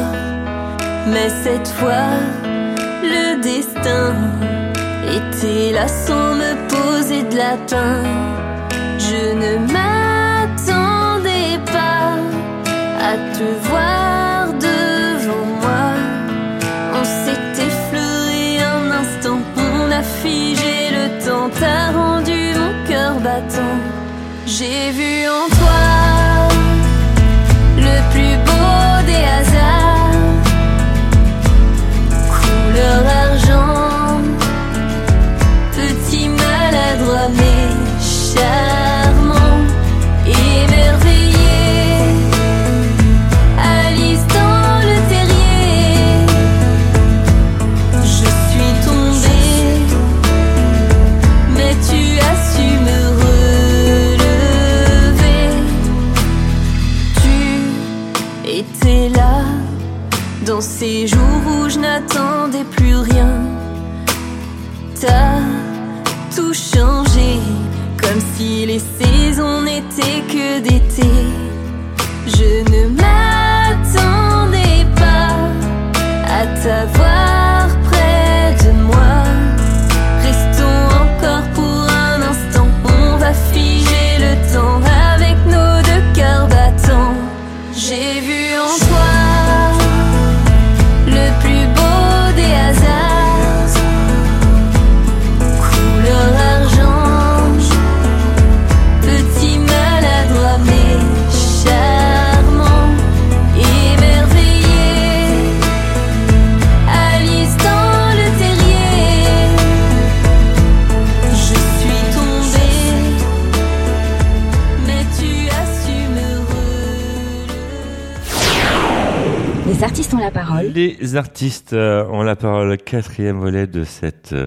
Mais cette fois, le destin était là sans me poser de lapin. Je ne m'attendais te voir devant moi. On s'est effleuré un instant, on a figé le temps, t'as rendu mon cœur battant. J'ai vu en toi Les artistes euh, ont la parole, quatrième volet de cette euh,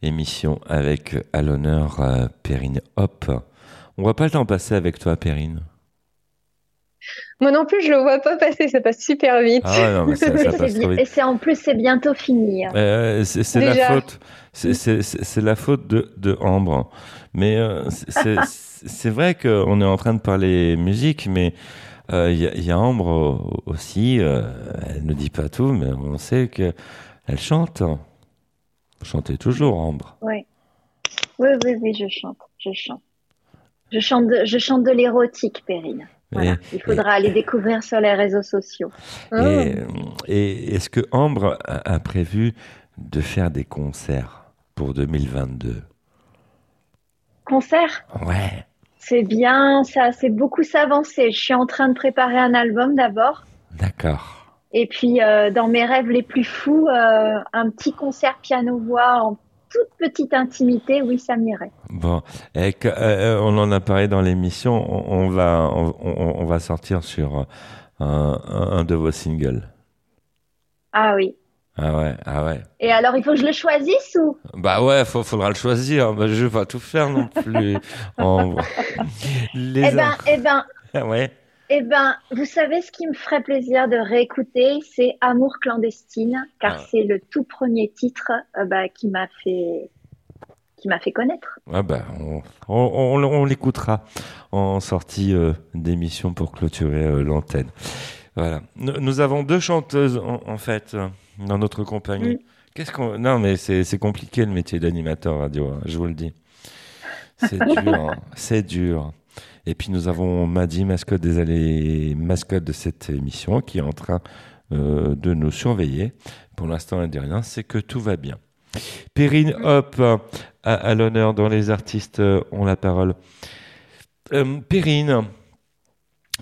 émission avec euh, à l'honneur Perrine Hop. On voit pas le temps passer avec toi, Perrine. Moi non plus, je le vois pas passer, ça passe super vite. Ah ouais, non, mais ça, ça Et passe c'est trop vite. et c'est en plus, c'est bientôt fini. hein. Euh, c'est la faute, c'est- la faute de, de Ambre. Mais euh, c'est- vrai qu'on est en train de parler musique, mais euh, il y, a- il y a Ambre au- aussi. euh, elle ne dit pas tout, mais on sait que elle chante. Chantez toujours, Ambre. Oui, oui, oui, je chante, je chante. Je chante de, je chante de l'érotique. Voilà. Et- Il faudra aller découvrir sur les réseaux sociaux. Et, et est-ce que Ambre a, a prévu de faire des concerts pour 2022 Concert, Ouais, c'est bien, ça, c'est beaucoup s'avancer. Je suis en train de préparer un album d'abord. d'accord. Et puis, euh, dans mes rêves les plus fous, euh, un petit concert piano-voix en toute petite intimité, oui, ça m'irait. Bon, et que, euh, on en a parlé dans l'émission. On, on va, on, va sortir sur un de vos singles. Ah oui. Ah ouais, ah ouais. Et alors, il faut que je le choisisse ou? Bah ouais, faut, faudra le choisir. Bah, je vais pas tout faire non plus. Les Eh ben, eh ben, Ah ouais. eh ben, vous savez ce qui me ferait plaisir de réécouter, c'est Amour clandestine, car Ah. c'est le tout premier titre euh, bah, qui m'a fait qui m'a fait connaître. Ah bah, on, on, on- on l'écoutera en sortie euh, d'émission pour clôturer euh, l'antenne. Voilà. Nous, nous avons deux chanteuses en, en fait dans notre compagnie. Mm. Qu'est-ce qu'on Non, mais c'est c'est compliqué le métier d'animateur radio. hein, je vous le dis. C'est dur. hein, c'est dur. Et puis nous avons Maddy, mascotte des allées, mascotte de cette émission, qui est en train euh, de nous surveiller. Pour l'instant, elle ne dit rien, c'est que tout va bien. Perrine Hop, à, à l'honneur dans les artistes euh, ont la parole. Euh, Perrine,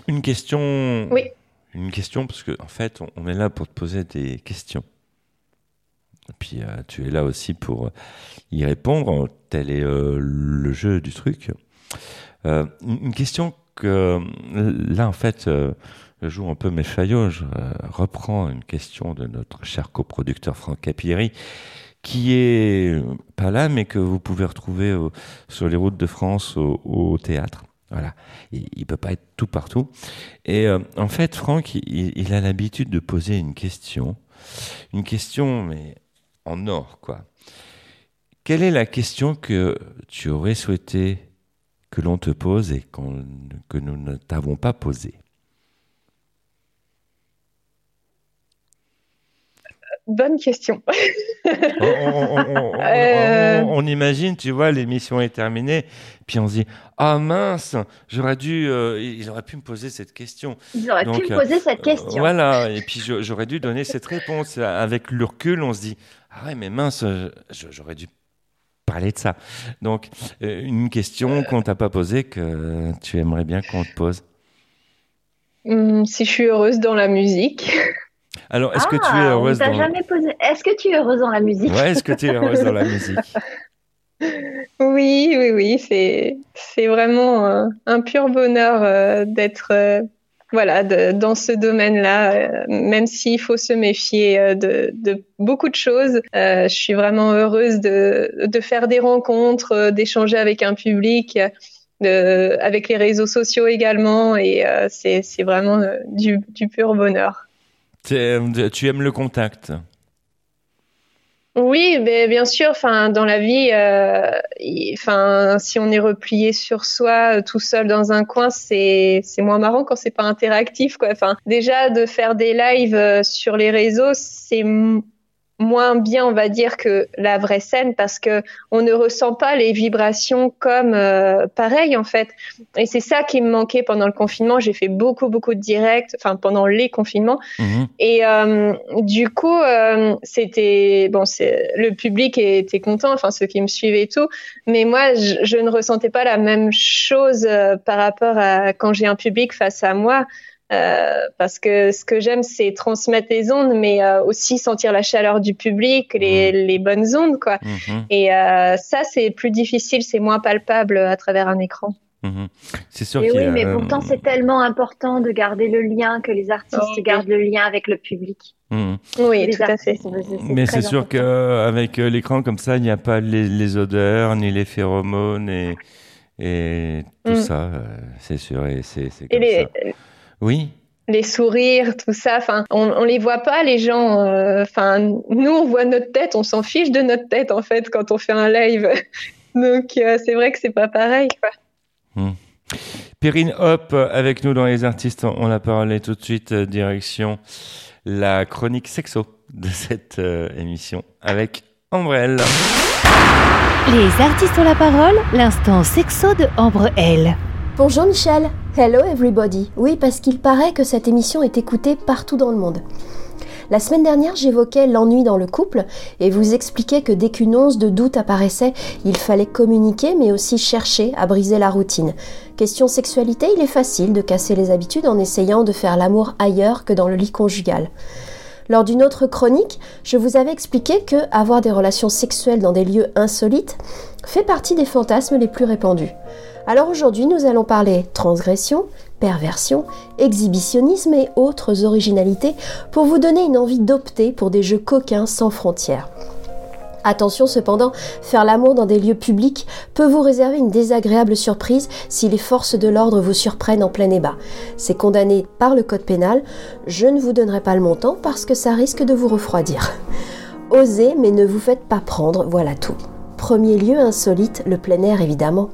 une question. Oui. Une question, parce qu'en en fait, on, est là pour te poser des questions. Et puis, euh, tu es là aussi pour y répondre. Tel est euh, le jeu du truc. Euh, une question que, là, en fait, euh, je joue un peu mes faillots. Je euh, reprends une question de notre cher coproducteur Franck Capieri, qui est euh, pas là, mais que vous pouvez retrouver sur les routes de France au théâtre. Voilà. Il, il peut pas être tout partout. Et euh, en fait, Franck, il, a l'habitude de poser une question. Une question, mais en or, quoi. Quelle est la question que tu aurais souhaité que l'on te pose et que nous ne t'avons pas posée? Bonne question. on, on- on- on- on- Euh. on- imagine, tu vois, l'émission est terminée, puis on se dit Ah mince, j'aurais dû, euh, il aurait pu me poser cette question. Donc, pu euh, me poser cette question. Voilà, et puis j'aurais dû donner cette réponse. Avec le recul, on se dit Ah ouais, mais mince, j'aurais dû parler de ça. Donc, euh, une question qu'on t'a pas posée que tu aimerais bien qu'on te pose. Hum, si je suis heureuse dans la musique. Alors, est-ce que tu es Ah, heureuse on dans jamais posé. Est-ce que tu es heureuse dans la musique Ouais, est-ce que tu es heureuse dans la musique Oui, oui, oui, c'est c'est vraiment euh, un pur bonheur euh, d'être euh, voilà de- dans ce domaine-là, euh, même s'il faut se méfier de, de beaucoup de choses. je suis vraiment heureuse de de faire des rencontres, d'échanger avec un public, de, avec les réseaux sociaux également, et euh, c'est c'est vraiment euh, du du pur bonheur. Tu aimes- le contact Oui, bien sûr. Enfin, dans la vie, euh, enfin, si on est replié sur soi, euh, tout seul dans un coin, c'est c'est moins marrant quand c'est pas interactif. Enfin, déjà de faire des lives euh, sur les réseaux, c'est moins bien, on va dire, que la vraie scène parce que on ne ressent pas les vibrations comme euh, pareil en fait. Et c'est ça qui me manquait pendant le confinement. J'ai fait beaucoup beaucoup de directs, enfin pendant les confinements. Mhm. Et euh, du coup, euh, c'était bon, c'est le public était content, enfin ceux qui me suivaient et tout. Mais moi, je, je ne ressentais pas la même chose euh, par rapport à quand j'ai un public face à moi. Euh, parce que ce que j'aime, c'est transmettre les ondes, mais euh, aussi sentir la chaleur du public, les, les bonnes ondes, quoi. Mhm. Et euh, ça, c'est plus difficile, c'est moins palpable à travers un écran. Mhm. C'est sûr y oui, a, mais pourtant c'est tellement important de garder le lien, que les artistes Oh, oui. gardent le lien avec le public. Oui, Les tout à fait. Mais c'est sûr qu'avec l'écran comme ça, il n'y a pas les, les odeurs, ni les phéromones, et, Et tout ça, c'est sûr, et c'est Et les, ça. Oui, les sourires, tout ça. Enfin, on, on les voit pas les gens. euh, Enfin, nous on voit notre tête, on s'en fiche de notre tête en fait quand on fait un live. Donc euh, c'est vrai que c'est pas pareil. Quoi. Perrine Hop avec nous dans Les Artistes. On la parole et tout de suite euh, direction la chronique sexo de cette euh, émission avec Ambrelle. Les artistes ont la parole, l'instant sexo de Ambre L. Bonjour Michel, hello everybody. Oui, parce qu'il paraît que cette émission est écoutée partout dans le monde. La semaine dernière, j'évoquais l'ennui dans le couple et vous expliquais que dès qu'une once de doute apparaissait, il fallait communiquer mais aussi chercher à briser la routine. Question sexualité, il est facile de casser les habitudes en essayant de faire l'amour ailleurs que dans le lit conjugal. Lors d'une autre chronique, je vous avais expliqué que avoir des relations sexuelles dans des lieux insolites fait partie des fantasmes les plus répandus. Alors aujourd'hui, nous allons parler transgression, perversion, exhibitionnisme et autres originalités pour vous donner une envie d'opter pour des jeux coquins sans frontières. Attention cependant, faire l'amour dans des lieux publics peut vous réserver une désagréable surprise si les forces de l'ordre vous surprennent en plein ébat. C'est condamné par le code pénal, je ne vous donnerai pas le montant parce que ça risque de vous refroidir. Osez mais ne vous faites pas prendre, voilà tout. Premier lieu insolite, le plein air évidemment.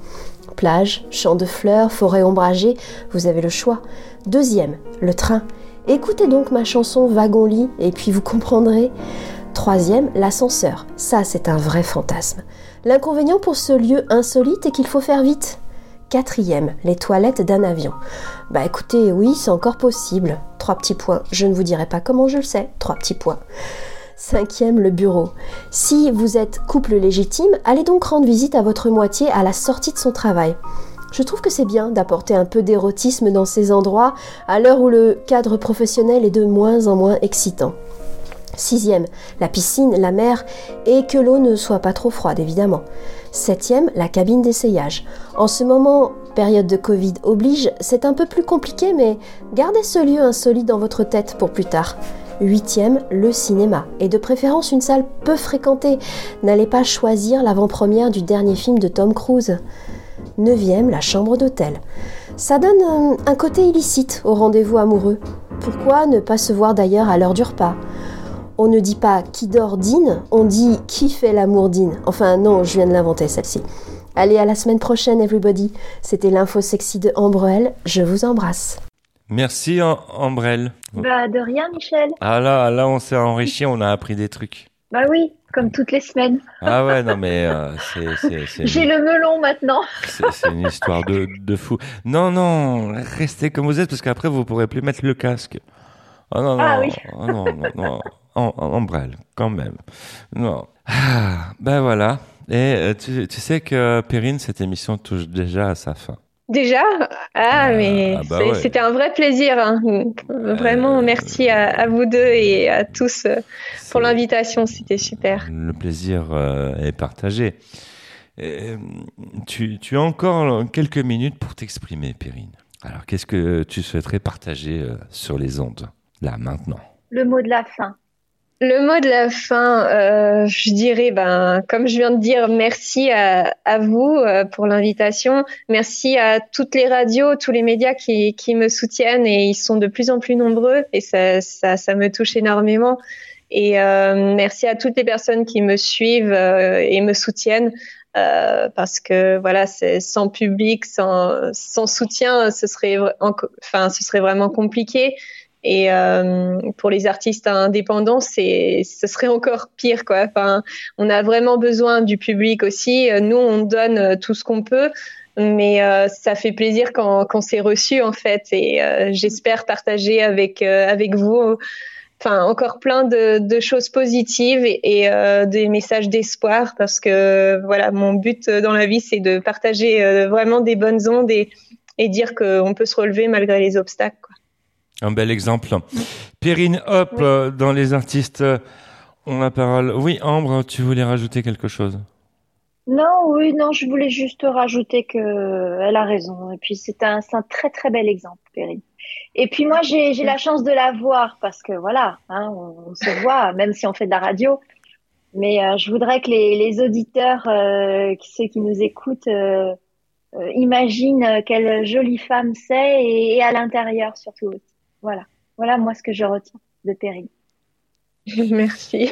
Plage, champs de fleurs, forêt ombragée, vous avez le choix. Deuxième, le train. Écoutez donc ma chanson Wagon-lit et puis vous comprendrez. Troisième, l'ascenseur. Ça, c'est un vrai fantasme. L'inconvénient pour ce lieu insolite est qu'il faut faire vite. Quatrième, les toilettes d'un avion. Bah écoutez, oui, c'est encore possible. Trois petits points. Je ne vous dirai pas comment je le sais. Trois petits points. Cinquième, le bureau. Si vous êtes couple légitime, allez donc rendre visite à votre moitié à la sortie de son travail. Je trouve que c'est bien d'apporter un peu d'érotisme dans ces endroits à l'heure où le cadre professionnel est de moins en moins excitant. Sixième, la piscine, la mer, et que l'eau ne soit pas trop froide, évidemment. Septième, la cabine d'essayage. En ce moment, période de Covid oblige, c'est un peu plus compliqué, mais gardez ce lieu insolite dans votre tête pour plus tard. Huitième, le cinéma, et de préférence une salle peu fréquentée. N'allez pas choisir l'avant-première du dernier film de Tom Cruise. Neuvième, la chambre d'hôtel. Ça donne euh, un côté illicite au rendez-vous amoureux. Pourquoi ne pas se voir d'ailleurs à l'heure du repas? On ne dit pas qui dort dîne, on dit qui fait l'amour dîne. Enfin non, je viens de l'inventer celle-ci. Allez, à la semaine prochaine, everybody. C'était l'info sexy de Ambrelle. Je vous embrasse. Merci Am- Ambrelle. Bah, de rien, Michel. Ah là, là, on s'est enrichi, on a appris des trucs. Bah oui, comme toutes les semaines. Ah ouais, non mais euh, c'est- J'ai le melon maintenant. c'est- une histoire de, de fou. Non, non, restez comme vous êtes parce qu'après vous pourrez plus mettre le casque. Ah non, non, Ah oui. ah non, non, non. En, quand même. Non. Ah, ben voilà. Et euh, tu, tu sais que Perrine, cette émission touche déjà à sa fin. Déjà Ah, mais ah bah c'est- ouais. c'était un vrai plaisir. hein. Vraiment, merci à, à vous deux et à tous euh, pour l'invitation. C'était super. Le plaisir euh, est partagé. Euh, tu, tu as encore quelques minutes pour t'exprimer, Perrine. Alors, qu'est-ce que tu souhaiterais partager euh, sur les ondes, là, maintenant? Le mot de la fin. Le mot de la fin, euh, je dirais, ben, comme je viens de dire, merci à, à vous euh, pour l'invitation. Merci à toutes les radios, tous les médias qui, qui me soutiennent et ils sont de plus en plus nombreux et ça, ça, ça me touche énormément. Et euh, merci à toutes les personnes qui me suivent euh, et me soutiennent. euh, parce que voilà, c'est sans public, sans, sans soutien, ce serait, enfin, ce serait vraiment compliqué. Et euh, pour les artistes indépendants, c'est, ce serait encore pire, quoi. Enfin, on a vraiment besoin du public aussi. Nous, on donne euh, tout ce qu'on peut, mais euh, ça fait plaisir quand, quand c'est reçu, en fait. Et euh, j'espère partager avec euh, avec vous, enfin, encore plein de, de choses positives et, et, euh, des messages d'espoir, parce que voilà, mon but dans la vie, c'est de partager vraiment des bonnes ondes et, et dire qu'on peut se relever malgré les obstacles. Quoi. Un bel exemple. Perrine Hop, euh, dans les artistes, euh, ont la parole. Oui, Ambre, tu voulais rajouter quelque chose? Non, oui, non, je voulais juste rajouter que elle a raison. Et puis c'est un, très très bel exemple, Perrine. Et puis moi, j'ai, la chance de la voir parce que voilà, hein, on, on se voit, même si on fait de la radio. Mais euh, je voudrais que les, les auditeurs, euh, ceux qui nous écoutent, euh, euh, imagine euh, quelle jolie femme c'est et, et à l'intérieur surtout aussi. Voilà. Voilà moi ce que je retiens de Perrine. Merci.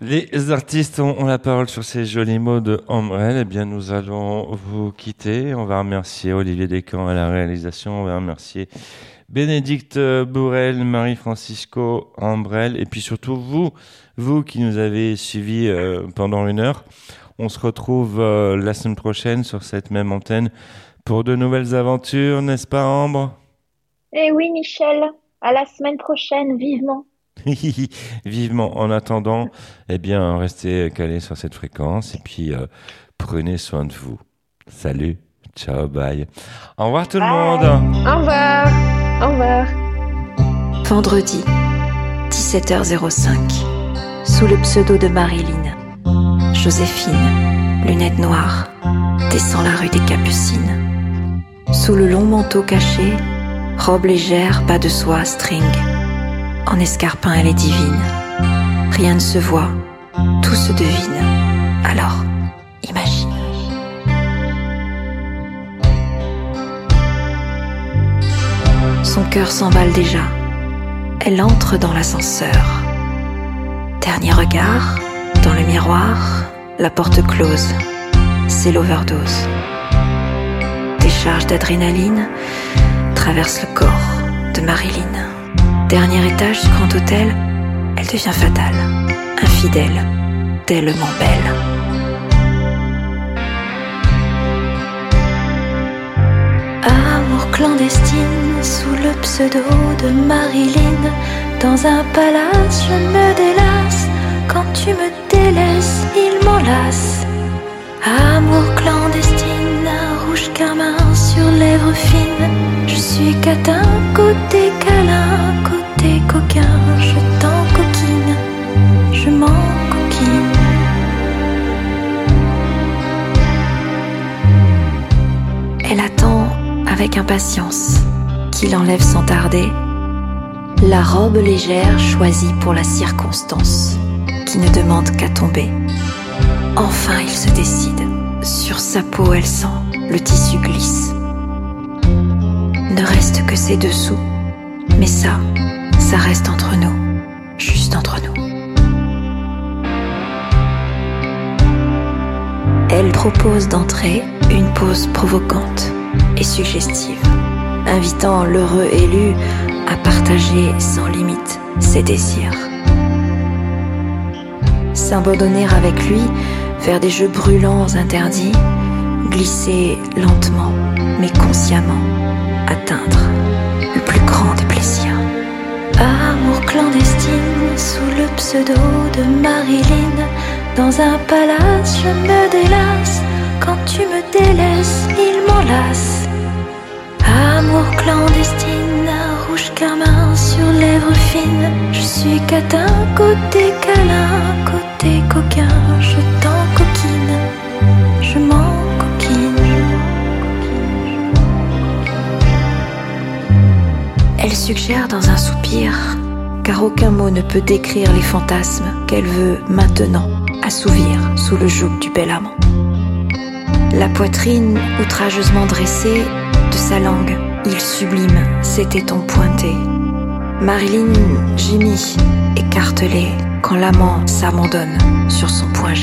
Les artistes ont, ont la parole sur ces jolis mots de Ambrel. Eh bien, nous allons vous quitter. On va remercier Olivier Descamps à la réalisation. On va remercier Bénédicte Bourrel, Marie-Francisco Ambrel, et puis surtout vous, vous qui nous avez suivis euh, pendant une heure. On se retrouve euh, la semaine prochaine sur cette même antenne pour de nouvelles aventures, n'est-ce pas Ambre? Eh oui Michel, à la semaine prochaine, vivement. Vivement. En attendant, eh bien, restez calés sur cette fréquence et puis euh, prenez soin de vous. Salut, ciao, bye. Au revoir tout le monde. Au revoir. Au revoir. Vendredi, 17h05. Sous le pseudo de Marilyn, Joséphine, lunettes noires, descend la rue des Capucines. Sous le long manteau caché, robe légère, pas de soie, string. En escarpin, elle est divine. Rien ne se voit, tout se devine. Alors, imagine. Son cœur s'emballe déjà. Elle entre dans l'ascenseur. Dernier regard, dans le miroir, la porte close. C'est l'overdose. Décharge d'adrénaline traverse le corps de Marilyn. Dernier étage du grand hôtel, elle devient fatale, infidèle, tellement belle. Amour clandestine sous le pseudo de Marilyn. Dans un palace, je me délasse. Quand tu me délaisses, il m'enlace. Amour clandestine, rouge carmin sur lèvres fines. Je suis catin, côté câlin, côté coquin. Je t'en coquine, je m'en coquine. Elle attend avec impatience qu'il enlève sans tarder la robe légère choisie pour la circonstance, qui ne demande qu'à tomber. Enfin, il se décide. Sur sa peau, elle sent le tissu glisse. Ne reste que ses dessous. Mais ça, ça reste entre nous. Juste entre nous. Elle propose d'entrer une pose provocante et suggestive, invitant l'heureux élu à partager sans limite ses désirs. S'abandonner avec lui faire des jeux brûlants interdits, glisser lentement mais consciemment, atteindre le plus grand des plaisirs. Amour clandestine sous le pseudo de Marilyn, dans un palace je me délasse, quand tu me délaisses il m'enlace. Amour clandestine, rouge carmin sur lèvres fines, je suis catin côté câlin, côté coquin, je t'en suggère dans un soupir, car aucun mot ne peut décrire les fantasmes qu'elle veut maintenant assouvir sous le joug du bel amant. La poitrine outrageusement dressée de sa langue, il sublime ses tétons pointés. Marilyn gémit, écartelée, quand l'amant s'abandonne sur son point.